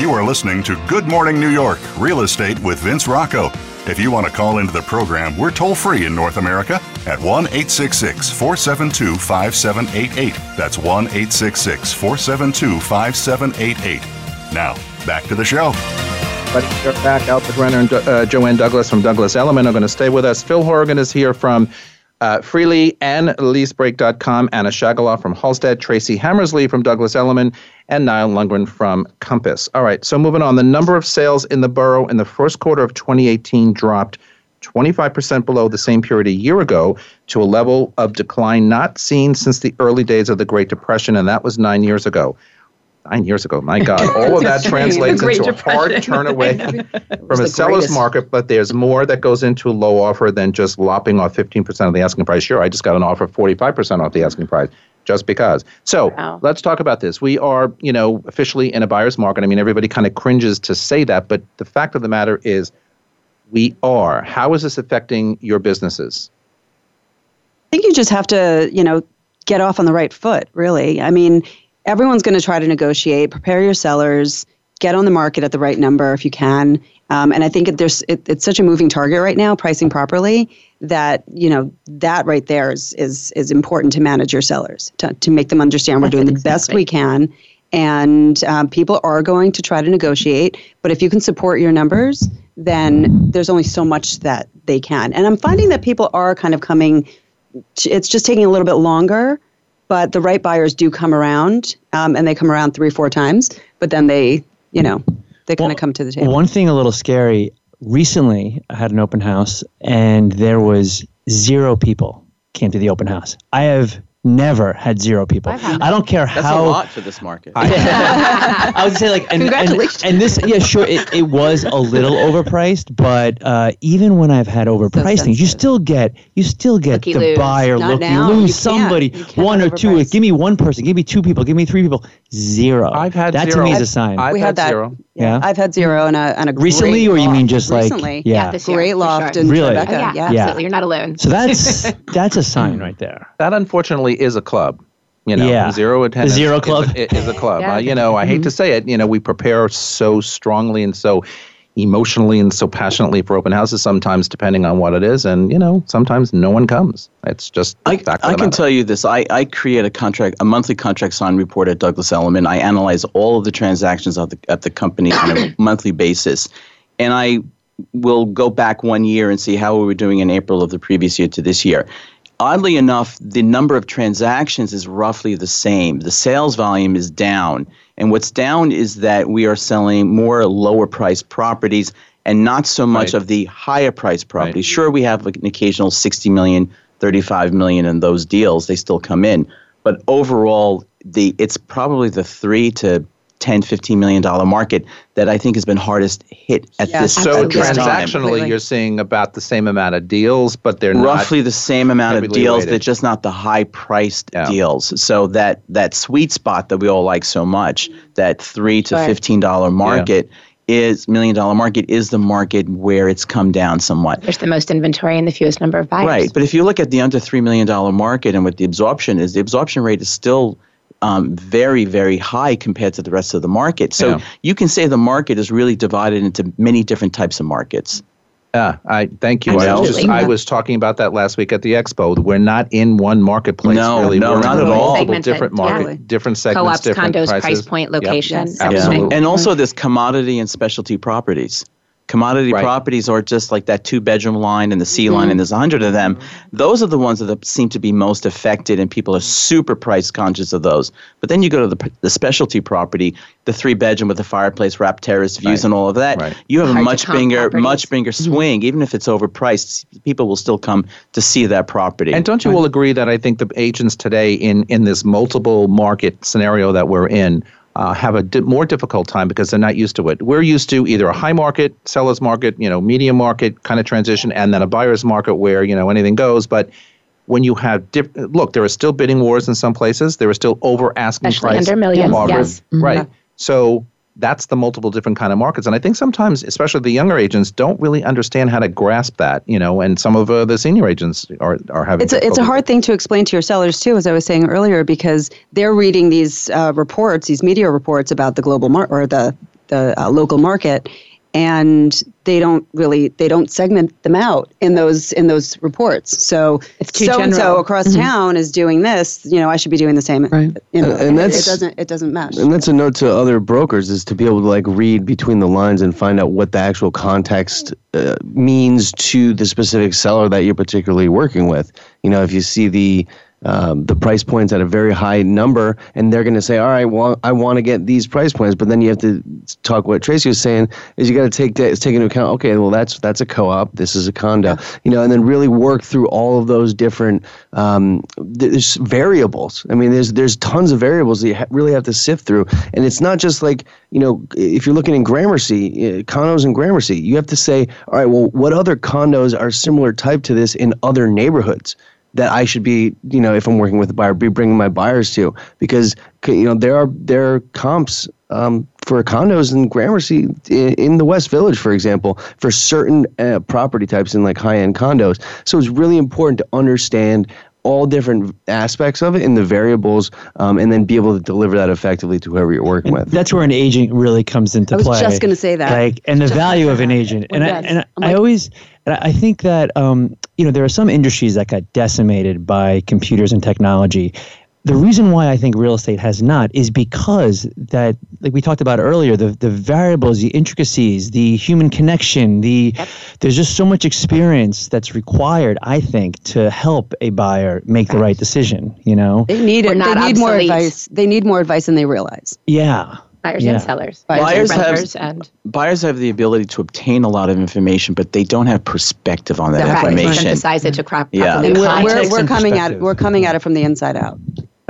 Speaker 13: You are listening to Good Morning New York Real Estate with Vince Rocco. If you want to call into the program, we're toll free in North America at 1 866 472 5788. That's 1 866 472 5788. Now, back to the show.
Speaker 2: Back, Alfred Renna and uh, Joanne Douglas from Douglas Elliman are going to stay with us. Phil Horgan is here from uh, Freely, and LeaseBreak.com, Anna Shagaloff from Halstead, Tracy Hammersley from Douglas Elliman, and Niall Lundgren from Compass. All right, so moving on. The number of sales in the borough in the first quarter of 2018 dropped 25% below the same period a year ago to a level of decline not seen since the early days of the Great Depression, and that was nine years ago nine years ago. My God, all of that translates into depression. a hard away from a seller's greatest. market, but there's more that goes into a low offer than just lopping off 15% of the asking price. Sure, I just got an offer 45% off the asking price just because. So wow. let's talk about this. We are, you know, officially in a buyer's market. I mean, everybody kind of cringes to say that, but the fact of the matter is we are. How is this affecting your businesses?
Speaker 15: I think you just have to, you know, get off on the right foot, really. I mean, everyone's going to try to negotiate. Prepare your sellers. Get on the market at the right number if you can. Um, and I think it, there's it, it's such a moving target right now, pricing properly, that you know that right there is is is important to manage your sellers to to make them understand we're doing the best we can. And um, people are going to try to negotiate, but if you can support your numbers, then there's only so much that they can. And I'm finding that people are kind of coming. To, it's just taking a little bit longer but the right buyers do come around, um, and they come around three, or four times. But then they, you know, they kind of well, come to the table.
Speaker 12: One thing a little scary. Recently, I had an open house, and there was zero people came to the open house. I have never had zero people. I don't care
Speaker 2: That's how.
Speaker 12: That's a
Speaker 2: lot for this market.
Speaker 12: I, I would say like and, and, and this yeah sure it, it was a little overpriced, but uh, even when I've had overpriced so things, you still get you still get looky the lose. buyer Not looky now. lose you somebody one or overpriced. two. Give me one person. Give me two people. Give me three people. Zero.
Speaker 2: I've had that zero.
Speaker 12: to me is a sign.
Speaker 2: I've, I've
Speaker 15: we had, had that.
Speaker 12: Zero.
Speaker 15: Yeah. yeah. I've had zero on a
Speaker 12: on a recently,
Speaker 15: or
Speaker 12: you mean just like
Speaker 15: recently? Yeah, yeah this year, great loft sure. really?
Speaker 11: Oh, yeah, yeah, absolutely. You're not alone.
Speaker 12: So that's that's a sign right there.
Speaker 2: That unfortunately is a club. You know, yeah. zero attendance.
Speaker 12: Zero club
Speaker 2: is a, is a club. yeah. uh, you know, I hate to say it. You know, we prepare so strongly and so emotionally and so passionately for open houses. Sometimes, depending on what it is, and you know, sometimes no one comes. It's just
Speaker 5: I,
Speaker 2: I
Speaker 5: can tell you this. I, I create a contract, a monthly contract sign report at Douglas Elliman. I analyze all of the transactions of the, at the company on a monthly basis, and I will go back one year and see how we were doing in April of the previous year to this year oddly enough, the number of transactions is roughly the same. The sales volume is down. And what's down is that we are selling more lower priced properties and not so much right. of the higher priced properties. Right. Sure, we have an occasional 60 million, 35 million in those deals, they still come in. But overall, the it's probably the three to 10 15 million dollar market that i think has been hardest hit at yeah, this
Speaker 2: so at transactionally you're seeing about the same amount of deals but they're roughly
Speaker 5: the same amount of deals weighted. they're just not the high priced yeah. deals so that that sweet spot that we all like so much that 3 to 15 dollar market yeah is million dollar market is the market where it's come down somewhat.
Speaker 11: There's the most inventory and the fewest number of buyers.
Speaker 5: Right, but if you look at the under three million dollar market and what the absorption is, the absorption rate is still um, very, very high compared to the rest of the market. So yeah. you can say the market is really divided into many different types of markets.
Speaker 2: Yeah, I thank you. I was, just, I was, talking about that last week at the expo. We're not in one marketplace.
Speaker 5: No, really. no,
Speaker 2: We're
Speaker 5: not at all.
Speaker 2: different market, yeah. different segments, Co-ops, different
Speaker 11: condos,
Speaker 2: prices.
Speaker 11: price point, location. Yep. Absolutely. Yeah.
Speaker 5: And also this commodity and specialty properties commodity right. properties or just like that two bedroom line and the C mm-hmm. line, mm-hmm. and there's a hundred of them. Those are the ones that seem to be most affected, and people are super price conscious of those. But then you go to the, the specialty property, the three bedroom with the fireplace, wrapped terrace views, right. and all of that. Right. You have Hard a much bigger, properties. much bigger mm-hmm. swing, mm-hmm. even if it's overpriced. People will still come to see that property.
Speaker 2: And don't you all agree that I think the agents today in in this multiple market scenario that we're in uh, have a di- more difficult time because they're not used to it. We're used to either a high market, seller's market, you know, medium market kind of transition, and then a buyer's market where you know anything goes. But when you have look, there are still bidding wars in some places. There are still over asking Especially under
Speaker 11: millions, yes.
Speaker 2: mm-hmm. right? So that's the multiple different kind of markets and i think sometimes especially the younger agents don't really understand how to grasp that you know and some of uh, the senior agents are, are having
Speaker 15: it's a, it's a hard thing to explain to your sellers too as i was saying earlier because they're reading these uh, reports these media reports about the global mar- or the the uh, local market and they don't really they don't segment them out in those in those reports. So so and so across mm-hmm. town is doing this. You know, I should be doing the same. Right. You know, and, and that's, it doesn't it doesn't match.
Speaker 5: And that's a note to other brokers is to be able to like read between the lines and find out what the actual context uh, means to the specific seller that you're particularly working with. You know, if you see the um, the price points at a very high number, and they're going to say, "All right, well, I want to get these price points." But then you have to talk what Tracy was saying is you got to take that, take into account. Okay, well, that's that's a co-op. This is a condo, you know, and then really work through all of those different um, there's variables. I mean, there's there's tons of variables that you ha- really have to sift through, and it's not just like you know, if you're looking in Gramercy, uh, condos in Gramercy, you have to say, "All right, well, what other condos are similar type to this in other neighborhoods?" that I should be, you know, if I'm working with a buyer, be bringing my buyers to because you know there are there are comps um, for condos in Gramercy in the West Village, for example, for certain uh, property types in like high end condos. So it's really important to understand all different aspects of it and the variables, um, and then be able to deliver that effectively to whoever you're working and with.
Speaker 12: That's where an agent really comes into play. I was
Speaker 15: play. just going to say that.
Speaker 12: Like, and the value of an agent. And I, and I, like, always, and I think that um, you know there are some industries that got decimated by computers and technology, the reason why I think real estate has not is because that, like we talked about earlier, the the variables, the intricacies, the human connection, the there's just so much experience that's required. I think to help a buyer make the right decision. You know,
Speaker 15: they need it. They need more advice. They need more advice than they realize.
Speaker 12: Yeah.
Speaker 11: Buyers
Speaker 12: yeah.
Speaker 11: and sellers.
Speaker 5: Buyers, buyers and have, and buyers have the ability to obtain a lot of information, but they don't have perspective on that right. information. Right.
Speaker 11: Synthesize it to crop. Yeah,
Speaker 15: we're, we're, we're coming at we're coming at it from the inside out.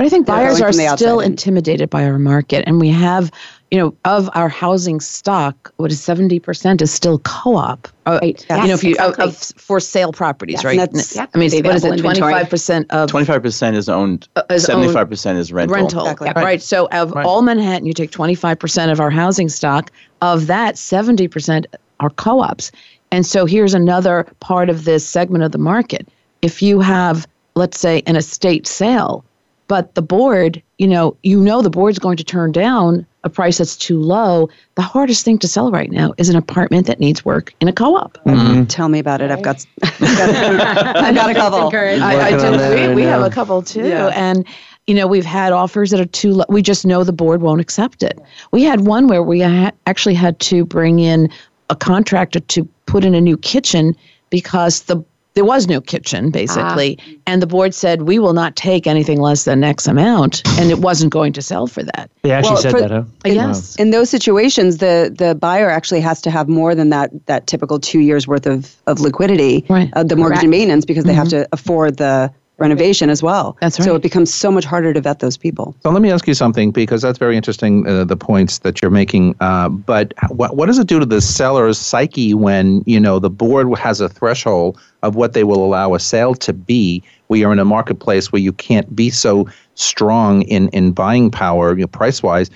Speaker 3: But I think buyers are still in. intimidated by our market. And we have, you know, of our housing stock, what is 70% is still co op. Uh, right. Yes, you know, if you, exactly. of, for sale properties, yes, right? Yep. I mean, what is it? 25% of.
Speaker 2: 25% is owned, uh, is 75% owned is rental.
Speaker 3: Rental. Exactly. Right. right. So of right. all Manhattan, you take 25% of our housing stock. Of that, 70% are co ops. And so here's another part of this segment of the market. If you have, let's say, an estate sale, but the board, you know, you know the board's going to turn down a price that's too low. The hardest thing to sell right now is an apartment that needs work in a co-op. Mm-hmm.
Speaker 15: mm-hmm. Tell me about it. I've got, I've got, a couple. I,
Speaker 3: I do. We, we have a couple too, yeah. and you know we've had offers that are too low. We just know the board won't accept it. We had one where we ha- actually had to bring in a contractor to put in a new kitchen because the there was no kitchen basically ah. and the board said we will not take anything less than x amount and it wasn't going to sell for that they
Speaker 12: actually well, said for, that huh in,
Speaker 3: yes in
Speaker 15: those situations the the buyer actually has to have more than that that typical two years worth of of liquidity right. Uh, the mortgage Correct. and maintenance because they mm-hmm. have to afford the renovation as well.
Speaker 3: That's right.
Speaker 15: So it becomes so much harder to vet those people.
Speaker 2: So let me ask you something because that's very interesting, uh, the points that you're making. Uh, but what, what does it do to the seller's psyche when, you know, the board has a threshold of what they will allow a sale to be? We are in a marketplace where you can't be so strong in, in buying power you know, price-wise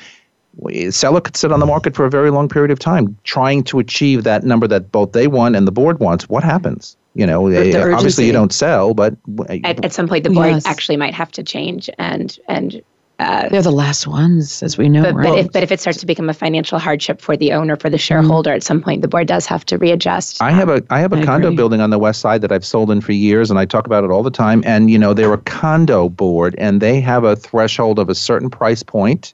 Speaker 2: seller could sit on the market for a very long period of time trying to achieve that number that both they want and the board wants. What happens? You know, the eh, obviously you don't sell, but
Speaker 11: eh, at, at some point the board yes. actually might have to change and and uh,
Speaker 3: they're the last ones, as we know.
Speaker 11: But,
Speaker 3: right?
Speaker 11: but, if, but if it starts to become a financial hardship for the owner, for the mm-hmm. shareholder, mm-hmm. at some point the board does have to readjust.
Speaker 2: I have a I have a I condo agree. building on the west side that I've sold in for years, and I talk about it all the time. And you know they're a condo board, and they have a threshold of a certain price point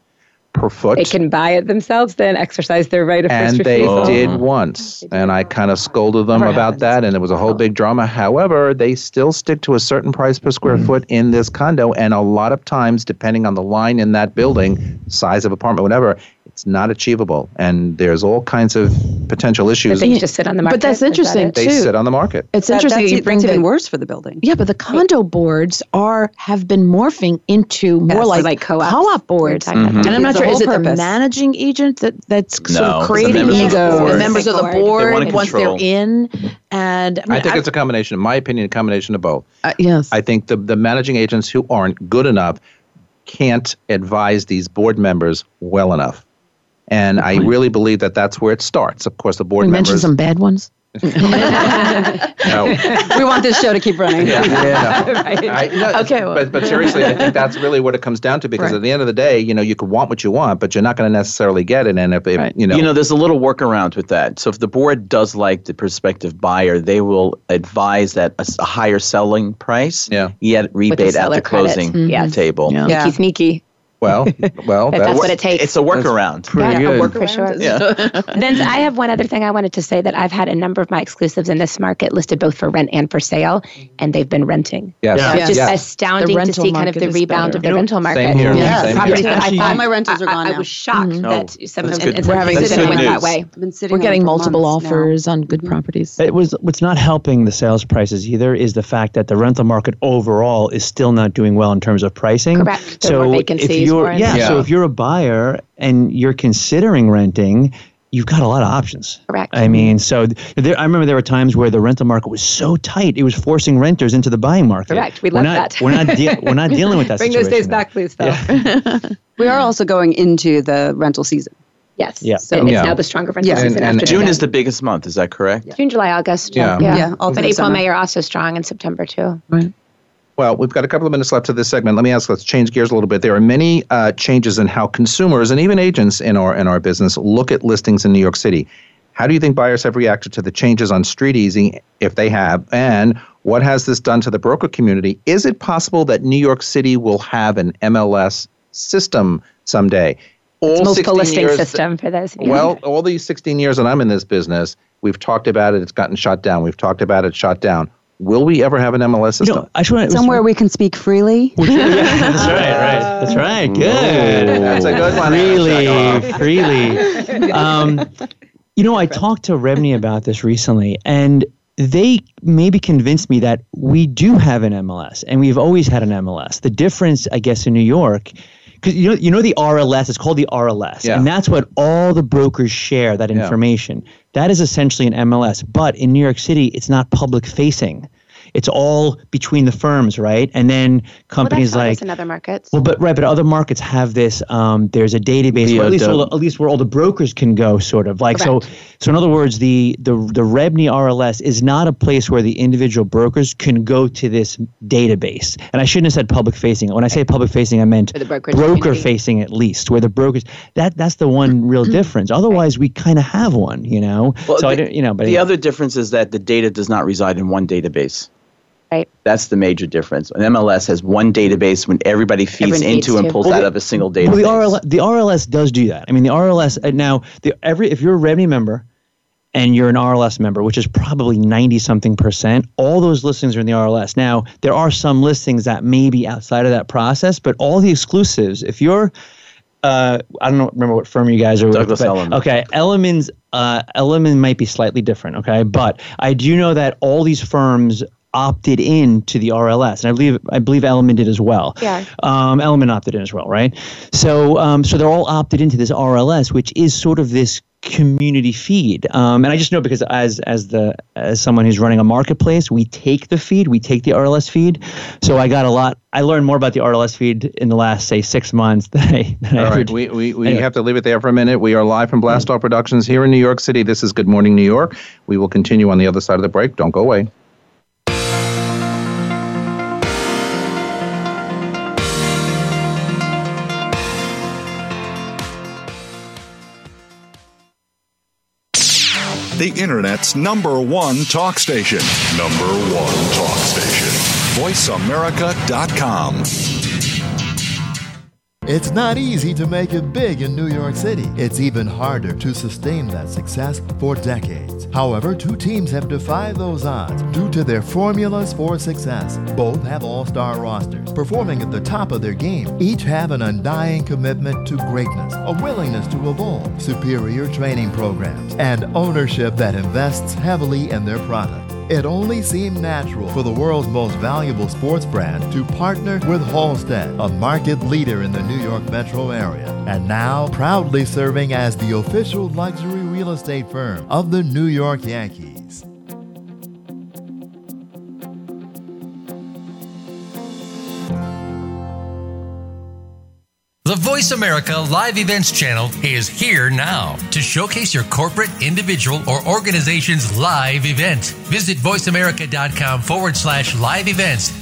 Speaker 2: per foot.
Speaker 15: They can buy it themselves, then exercise their right of first
Speaker 2: refusal. And oh. they did once, and I kind of scolded them about that, and it was a whole oh. big drama. However, they still stick to a certain price per square mm. foot in this condo, and a lot of times, depending on the line in that building, size of apartment, whatever, it's not achievable, and there's all kinds of potential issues.
Speaker 11: But they just sit on the
Speaker 3: market. But that's interesting
Speaker 11: that
Speaker 2: too.
Speaker 3: They
Speaker 2: sit on the market.
Speaker 15: It's
Speaker 2: that,
Speaker 15: interesting that's, you bring even worse for the building.
Speaker 3: Yeah, but the condo boards are have been morphing into more like, like co co-op boards. Mm-hmm. And I'm not sure is it purpose. the managing agent that that's no, sort of creating
Speaker 11: the
Speaker 3: ego.
Speaker 11: The, the members of the board they once they're in, and I,
Speaker 2: mean, I think i it's a combination. In my opinion, a combination of both.
Speaker 3: Uh, yes,
Speaker 2: I think the the managing agents who aren't good enough can't advise these board members well enough and I really believe that that's where it starts. Of course, the board members.
Speaker 3: mentioned some bad ones.
Speaker 15: no. We want this show to keep running. Yeah. yeah right. I, no, okay. Well. But,
Speaker 2: but seriously, I think that's really what it comes down to because right. at the end of the day, you know, you could want what you want, but you're not going to necessarily get it. And if, if right.
Speaker 5: you know, you know, there's a little workaround with that. So if the board does like the prospective buyer, they will advise that a, a higher selling price, yeah. yet rebate at the closing mm-hmm. yes. table.
Speaker 11: Yeah. yeah. Sneaky, sneaky.
Speaker 2: Well, well,
Speaker 11: that's, that's, what it takes.
Speaker 5: It's a workaround. Pretty
Speaker 11: good. for sure. Yeah. then I have one other thing I wanted to say that I've had a number of my exclusives in this market listed both for rent and for sale, and they've been renting. Yes. Yeah. It's just yes. astounding to see kind of the rebound better. of the you know, rental market. Same here.
Speaker 3: Yeah, Same here. I thought, All my
Speaker 11: rentals are gone. I, I was shocked mm-hmm. that some of them were having sitting went
Speaker 3: that
Speaker 11: way.
Speaker 3: We're getting multiple offers on good mm-hmm. properties.
Speaker 12: It was what's not helping the sales prices either is the fact that the rental market overall is still not doing well in terms of pricing. Correct. So if you're yeah, yeah, so if you're a buyer and you're considering renting, you've got a lot of options.
Speaker 11: Correct.
Speaker 12: I mean, so there, I remember there were times where the rental market was so tight, it was forcing renters into the buying market.
Speaker 11: Correct.
Speaker 12: We
Speaker 11: love are
Speaker 12: not, that. we're not de- we're not dealing with that.
Speaker 15: Bring those days now. back, please. Though yeah. we are also going into the rental season.
Speaker 11: Yes. Yeah. So it's yeah. now the stronger rental yeah. season.
Speaker 5: And, and June is the biggest month. Is that correct?
Speaker 11: Yeah. June, July, August. Yeah. Yeah. yeah. but April, summer. May are also strong, and September too. Right.
Speaker 2: Well, we've got a couple of minutes left to this segment. Let me ask. Let's change gears a little bit. There are many uh, changes in how consumers and even agents in our in our business look at listings in New York City. How do you think buyers have reacted to the changes on Street Easy, if they have, and what has this done to the broker community? Is it possible that New York City will have an MLS system someday?
Speaker 11: All multiple listing years, system for those.
Speaker 2: Well, all these 16 years that I'm in this business, we've talked about it. It's gotten shot down. We've talked about it, shot down will we ever have an MLS system? You know, I just
Speaker 3: want somewhere we can speak freely.
Speaker 12: that's right, right. That's right. Good. No, that's a good one. Freely, freely. Um, you know, I talked to REBNY about this recently, and they maybe convinced me that we do have an MLS, and we've always had an MLS. The difference, I guess, in New York because you know you know the RLS. It's called the RLS, yeah. and that's what all the brokers share that information. Yeah. That is essentially an MLS, but in New York City, it's not public facing it's all between the firms, right? And then companies
Speaker 11: well,
Speaker 12: like
Speaker 11: in other markets.
Speaker 12: Well, but right, but other markets have this. Um, there's a database, at least all, at least where all the brokers can go, sort of like Correct. so. So in other words, the the the Rebny RLS is not a place where the individual brokers can go to this database. And I shouldn't have said public facing. When I say public facing, I meant broker facing at least, where the brokers. That that's the one real difference. Otherwise, right. we kind of have one, you know. Well,
Speaker 5: so the, I don't, you know, but the yeah. other difference is that the data does not reside in one database.
Speaker 11: Right.
Speaker 5: That's the major difference. An MLS has one database when everybody feeds into and pulls out of a single database. Well, the, RL, the
Speaker 12: RLS does do that. I mean, the RLS uh, now, the, every if you're a REBNY member and you're an RLS member, which is probably 90 something percent, all those listings are in the RLS. Now, there are some listings that may be outside of that process, but all the exclusives, if you're uh, I don't remember what firm you guys are
Speaker 2: Douglas with. Elliman. Okay, Elliman's
Speaker 12: uh, Elliman might be slightly different. Okay, but I do know that all these firms opted in to the RLS, and I believe I believe Elliman did as well.
Speaker 11: Yeah. Um, Elliman
Speaker 12: opted in as well, right? So um, so they're all opted into this RLS, which is sort of this community feed. Um, and I just know because as as the as someone who's running a marketplace, we take the feed, we take the RLS feed. So I got a lot. I learned more about the RLS feed in the last say six months
Speaker 2: than I. Than All I right. we we, we anyway. have to leave it there for a minute. We are live from Blast mm. Productions here in New York City. This is Good Morning New York. We will continue on the other side of the break. Don't go away.
Speaker 13: the Internet's number one talk station. Number one talk station. VoiceAmerica.com. It's not easy to make it big in New York City. It's even harder to sustain that success for decades. However, two teams have defied those odds due to their formulas for success. Both have all star rosters, performing at the top of their game. Each have an undying commitment to greatness, a willingness to evolve, superior training programs, and ownership that invests heavily in their product. It only seemed natural for the world's most valuable sports brand to partner with Halstead, a market leader in the New York metro area, and now proudly serving as the official luxury real estate firm of the New York Yankees. The Voice America Live Events channel is here now to showcase your corporate, individual, or organization's live event. Visit voiceamerica.com forward slash live events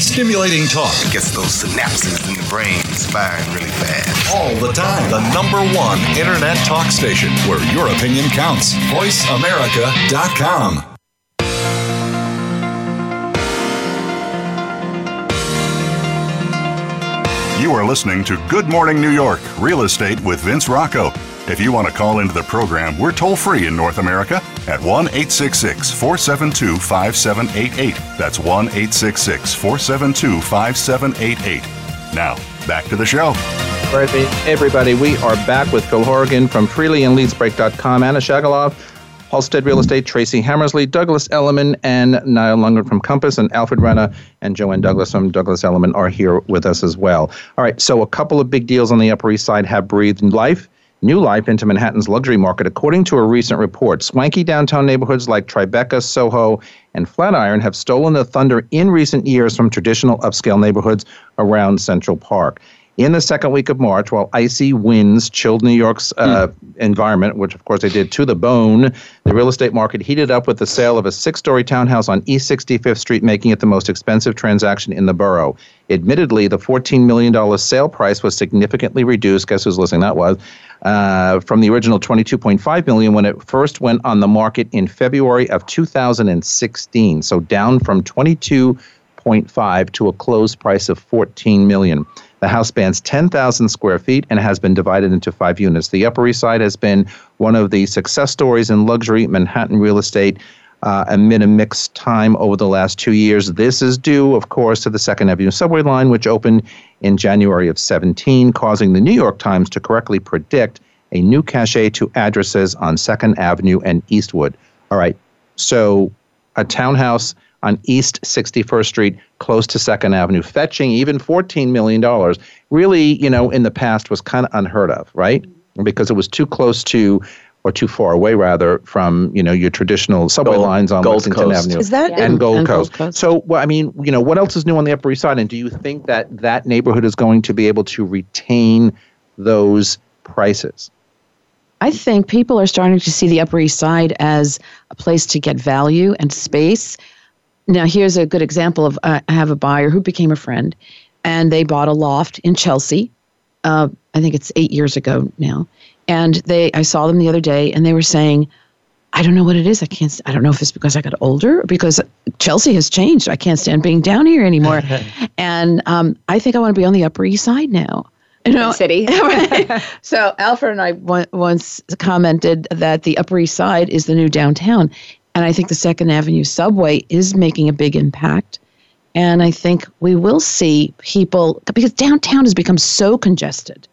Speaker 13: Stimulating talk it gets those synapses in the brain firing really fast. All the time. The number one internet talk station where your opinion counts. VoiceAmerica.com. You are listening to Good Morning New York Real Estate with Vince Rocco. If you want to call into the program, we're toll free in North America at 1 866 472 5788. That's 1 866 472 5788. Now, back to the show. Right,
Speaker 2: everybody, we are back with Phil Horrigan from Freely and LeaseBreak.com, Anna Shagalov, Halstead Real Estate, Tracy Hammersley, Douglas Elliman, and Niall Lungard from Compass, and Alfred Renna and Joanne Douglas from Douglas Elliman are here with us as well. All right, so a couple of big deals on the Upper East Side have breathed life new life into Manhattan's luxury market, according to a recent report. Swanky downtown neighborhoods like Tribeca, Soho, and Flatiron have stolen the thunder in recent years from traditional upscale neighborhoods around Central Park. In the second week of March, while icy winds chilled New York's uh, mm. environment, which of course they did to the bone, the real estate market heated up with the sale of a six story townhouse on East 65th Street, making it the most expensive transaction in the borough. Admittedly, the $14 million sale price was significantly reduced. Guess who's listening? That was uh, from the original 22.5 million when it first went on the market in February of 2016. So down from 22.5 to a close price of 14 million. The house spans 10,000 square feet and has been divided into five units. The Upper East Side has been one of the success stories in luxury Manhattan real estate uh, a mixed time over the last two years. This is due, of course, to the Second Avenue subway line, which opened in January of 17, causing the New York Times to correctly predict a new cachet to addresses on Second Avenue and Eastwood. All right, so a townhouse on East 61st Street, close to Second Avenue, fetching even $14 million. Really, you know, in the past was kind of unheard of, right? Because it was too close to or too far away rather from you know your traditional subway Gold, lines on Gold Lexington Coast. Avenue is that and, in, Gold, and Coast. Gold Coast. So well, I mean, you know, what else is new on the Upper East Side, and do you think that that neighborhood is going to be able to retain those prices?
Speaker 3: I think people are starting to see the Upper East Side as a place to get value and space. Now, here's a good example of uh, I have a buyer who became a friend, and they bought a loft in Chelsea. Uh, I think it's eight years ago now and they i saw them the other day and they were saying i don't know what it is i can't i don't know if it's because i got older because chelsea has changed i can't stand being down here anymore and um, i think i want to be on the upper east side now
Speaker 11: you know, city.
Speaker 3: So Alfred and I w- once commented that the Upper East Side is the new downtown, and I think the Second Avenue subway is making a big impact. And I think we will see people because downtown has become so congested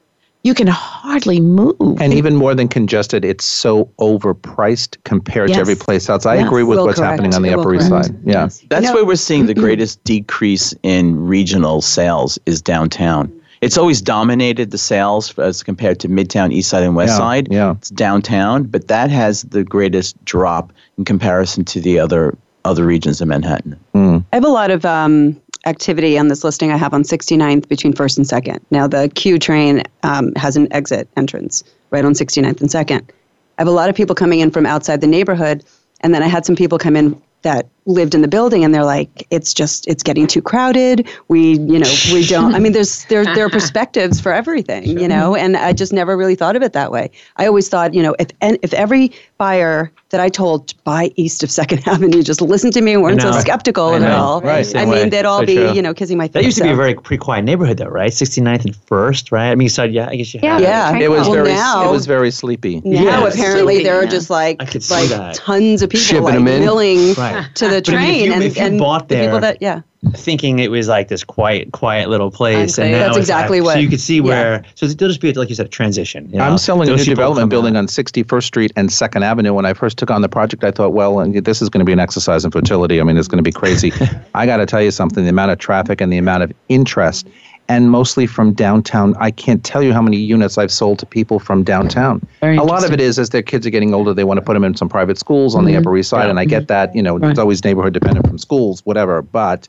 Speaker 3: you can hardly move.
Speaker 2: And even more than congested, it's so overpriced compared yes. to every place else. I yes. agree with Will what's correct. happening on the Will Upper correct. East Side. Yeah. Yes.
Speaker 5: That's you know, where we're seeing the mm-hmm. greatest decrease in regional sales is downtown. It's always dominated the sales as compared to Midtown, East Side, and West yeah. Side. Yeah. It's downtown, but that has the greatest drop in comparison to the other other regions of Manhattan.
Speaker 15: Mm. I have a lot of um, activity on this listing I have on 69th between 1st and 2nd. Now, the Q train um, has an exit entrance right on 69th and 2nd. I have a lot of people coming in from outside the neighborhood, and then I had some people come in that lived in the building and they're like it's just it's getting too crowded we you know we don't i mean there's there, there are perspectives for everything sure. you know and i just never really thought of it that way i always thought you know if and if every buyer that i told buy east of second avenue just listen to me and weren't so skeptical at all, all right, i mean way. they'd all so be true. you know kissing my face that
Speaker 12: used to so.
Speaker 15: be
Speaker 12: a very pretty quiet neighborhood though right 69th and first right i mean so yeah i guess you yeah, yeah. it,
Speaker 5: was well, very now, it was very sleepy
Speaker 15: now yes. apparently sleepy, there yeah. are just like like tons of people like milling right. to the the train you,
Speaker 5: and, if you and bought there, the people that yeah thinking it was like this quiet, quiet little place. And that's exactly what. So you could see where. Yeah. So it'll just be like you said, transition. You
Speaker 2: know? I'm selling Those a new development building out. on 61st Street and Second Avenue. When I first took on the project, I thought, well, and this is going to be an exercise in fertility. I mean, it's going to be crazy. I got to tell you something: the amount of traffic and the amount of interest and mostly from downtown. I can't tell you how many units I've sold to people from downtown. Very a lot of it is as their kids are getting older, they want to put them in some private schools on mm-hmm. the Upper East Side, yeah. and I get mm-hmm. that. You know, right. it's always neighborhood dependent from schools, whatever. But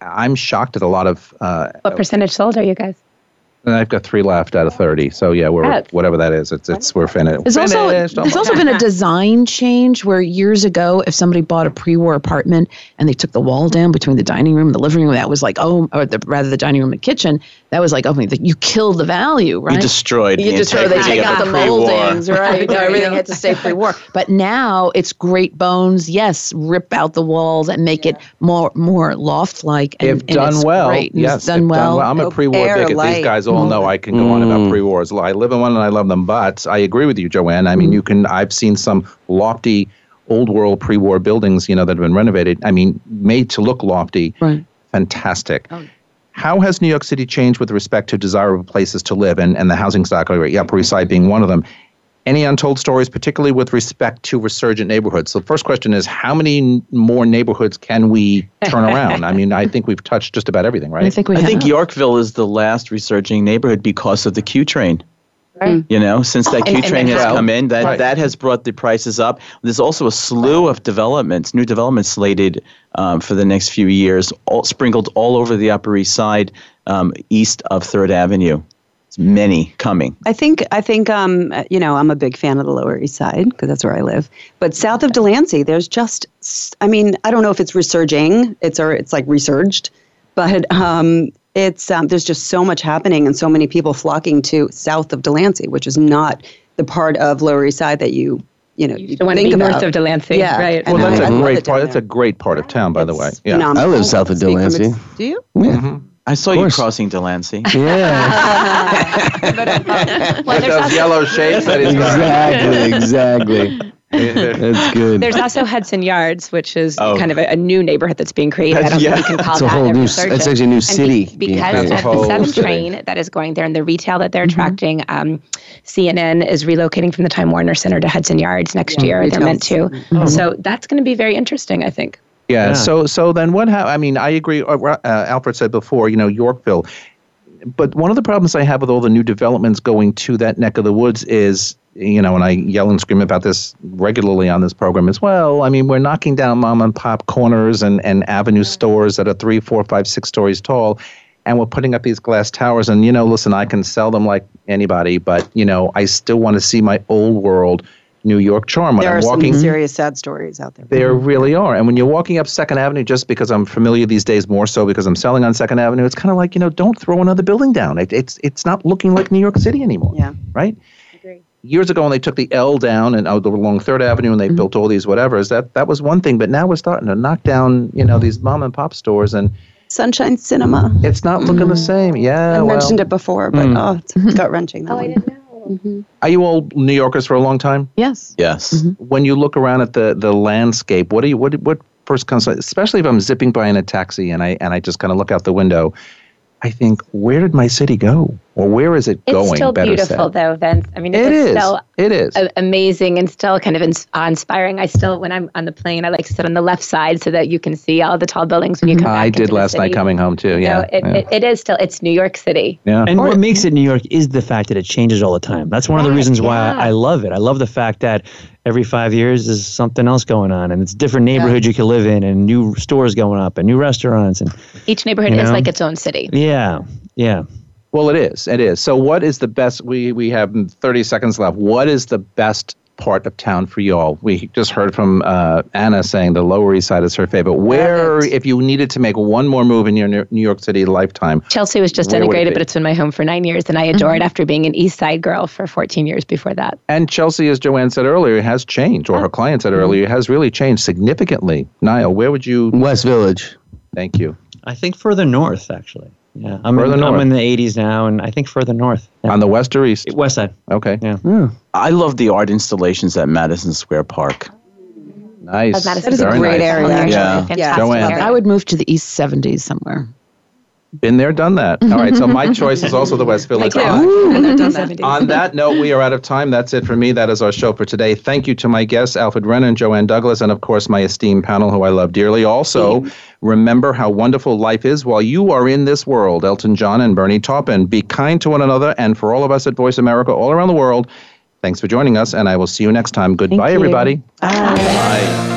Speaker 2: I'm shocked at a lot of.
Speaker 11: Uh, what percentage sold are you guys?
Speaker 2: And I've got three left out of thirty. So yeah, we're whatever that is. It's it's we're fin-
Speaker 3: it's
Speaker 2: finished. also it's
Speaker 3: also been a design change where years ago, if somebody bought a pre-war apartment and they took the wall down between the dining room and the living room, that was like oh, or the, rather the dining room and kitchen, that was like oh, you killed the value, right?
Speaker 5: You destroyed. You the destroyed. They take out the moldings,
Speaker 3: right? everything had to stay pre-war. But now it's great bones. Yes, rip out the walls and make yeah. it more more loft-like. And,
Speaker 2: if and done well, great. yes, done well. done well. I'm a pre-war bigot. These guys all know I can go mm. on about mm. pre-wars. I live in one and I love them, but I agree with you, Joanne. I mean, you mm. can. I've seen some lofty old world pre-war buildings, you know, that have been renovated. I mean, made to look lofty. Right. Fantastic. Oh. How has New York City changed with respect to desirable places to live and, and the housing stock? Upper East Side being one of them any untold stories, particularly with respect to resurgent neighborhoods? So, the first question is how many more neighborhoods can we turn around? I mean, I think we've touched just about everything, right? I
Speaker 5: think we I think Yorkville is the last resurging neighborhood because of the Q train. Right. You know, since that oh, Q train has come in, that, right. that has brought the prices up. There's also a slew of developments, new developments slated um, for the next few years, all, sprinkled all over the Upper East Side, um, east of Third Avenue many coming.
Speaker 15: I think I think um you know I'm a big fan of the Lower East Side because that's where I live. But south of Delancey, there's just I mean I don't know if it's resurging. It's or it's like resurged, but um it's um, there's just so much happening and so many people flocking to south of Delancey, which is not the part of Lower East Side that you you know, you the one
Speaker 11: think north of Delancey, yeah. right?
Speaker 2: Well, and that's I, a I great part. That's a great part of town, by it's the way.
Speaker 16: Yeah, phenomenal. I live south of Delancey.
Speaker 15: Do you? Yeah. Mm-hmm.
Speaker 5: I saw you crossing Delancey.
Speaker 2: Yeah. With those yellow shapes
Speaker 16: Exactly, exactly. that's good.
Speaker 11: There's also Hudson Yards, which is oh. kind of a, a, new neighborhood that's being created. That's, I don't yeah. think you can call it's a Whole new,
Speaker 16: that's actually a new city.
Speaker 11: Be, because of the sub train that is going there and the retail that they're mm-hmm. attracting, um, CNN is relocating from the Time Warner Center to Hudson Yards next yeah, year. They're meant to. Mm-hmm. So that's going to be very interesting, I think.
Speaker 2: Yeah, So so then what? Ha- I mean, I agree. Uh, uh, Alfred said before, you know, Yorkville. But one of the problems I have with all the new developments going to that neck of the woods is, you know, and I yell and scream about this regularly on this program as well. I mean, we're knocking down mom and pop corners and, and avenue stores that are three, four, five, six stories tall and we're putting up these glass towers and you know listen i can sell them like anybody but you know i still want to see my old world New York charm.
Speaker 15: When there I'm are
Speaker 2: walking, some mm-hmm.
Speaker 15: serious sad stories out there.
Speaker 2: There mm-hmm. really are. And when you're walking up Second Avenue, just because I'm familiar these days more so because I'm selling on Second Avenue, it's kind of like you know, don't throw another building down. It, it's it's not looking like New York City anymore. Yeah. Right. Agree. Years ago, when they took the L down and out along Third Avenue, and they mm-hmm. built all these whatever's, that that was one thing. But now we're starting to knock down, you know, these mom and pop stores, and Sunshine Cinema. It's not looking mm. the mm-hmm. same. Yeah, I well, mentioned it before, but mm. oh, it's gut wrenching. That oh, know. Mm-hmm. Are you all New Yorkers for a long time? Yes. Yes. Mm-hmm. When you look around at the the landscape, what do you what what first comes? Especially if I'm zipping by in a taxi and I and I just kind of look out the window, I think, where did my city go? Well, where is it going? It's still beautiful, said? though, Vince. I mean, it is. Still it is amazing and still kind of inspiring. I still, when I'm on the plane, I like to sit on the left side so that you can see all the tall buildings when you mm-hmm. come. Mm-hmm. I did last night coming home too. Yeah, it, yeah. It, it is still. It's New York City. Yeah, and or, what makes it New York is the fact that it changes all the time. That's one right, of the reasons why yeah. I love it. I love the fact that every five years is something else going on and it's different neighborhoods yeah. you can live in and new stores going up and new restaurants and each neighborhood you know? is like its own city yeah yeah well, it is. It is. So, what is the best? We we have 30 seconds left. What is the best part of town for y'all? We just heard from uh, Anna saying the Lower East Side is her favorite. Where, if you needed to make one more move in your New York City lifetime, Chelsea was just integrated, it but it's been my home for nine years, and I adore mm-hmm. it after being an East Side girl for 14 years before that. And Chelsea, as Joanne said earlier, has changed, or oh. her client said earlier, has really changed significantly. Niall, where would you? West Village. Thank you. I think further north, actually. Yeah, I'm, further in, north. I'm in the 80s now, and I think further north. Yeah. On the west or east? West side. Okay. Yeah. Hmm. I love the art installations at Madison Square Park. Nice. That is Very a great nice. area. Yeah. yeah. Fantastic Area. I would move to the East 70s somewhere. Been there, done that. All right, so my choice is also the West Village. On, that. on that note, we are out of time. That's it for me. That is our show for today. Thank you to my guests, Alfred Renna Joanne Douglas, and of course, my esteemed panel who I love dearly. Also, remember how wonderful life is while you are in this world. Elton John and Bernie Taupin. Be kind to one another, and for all of us at Voice America all around the world, thanks for joining us, and I will see you next time. Goodbye, everybody. Bye. Bye.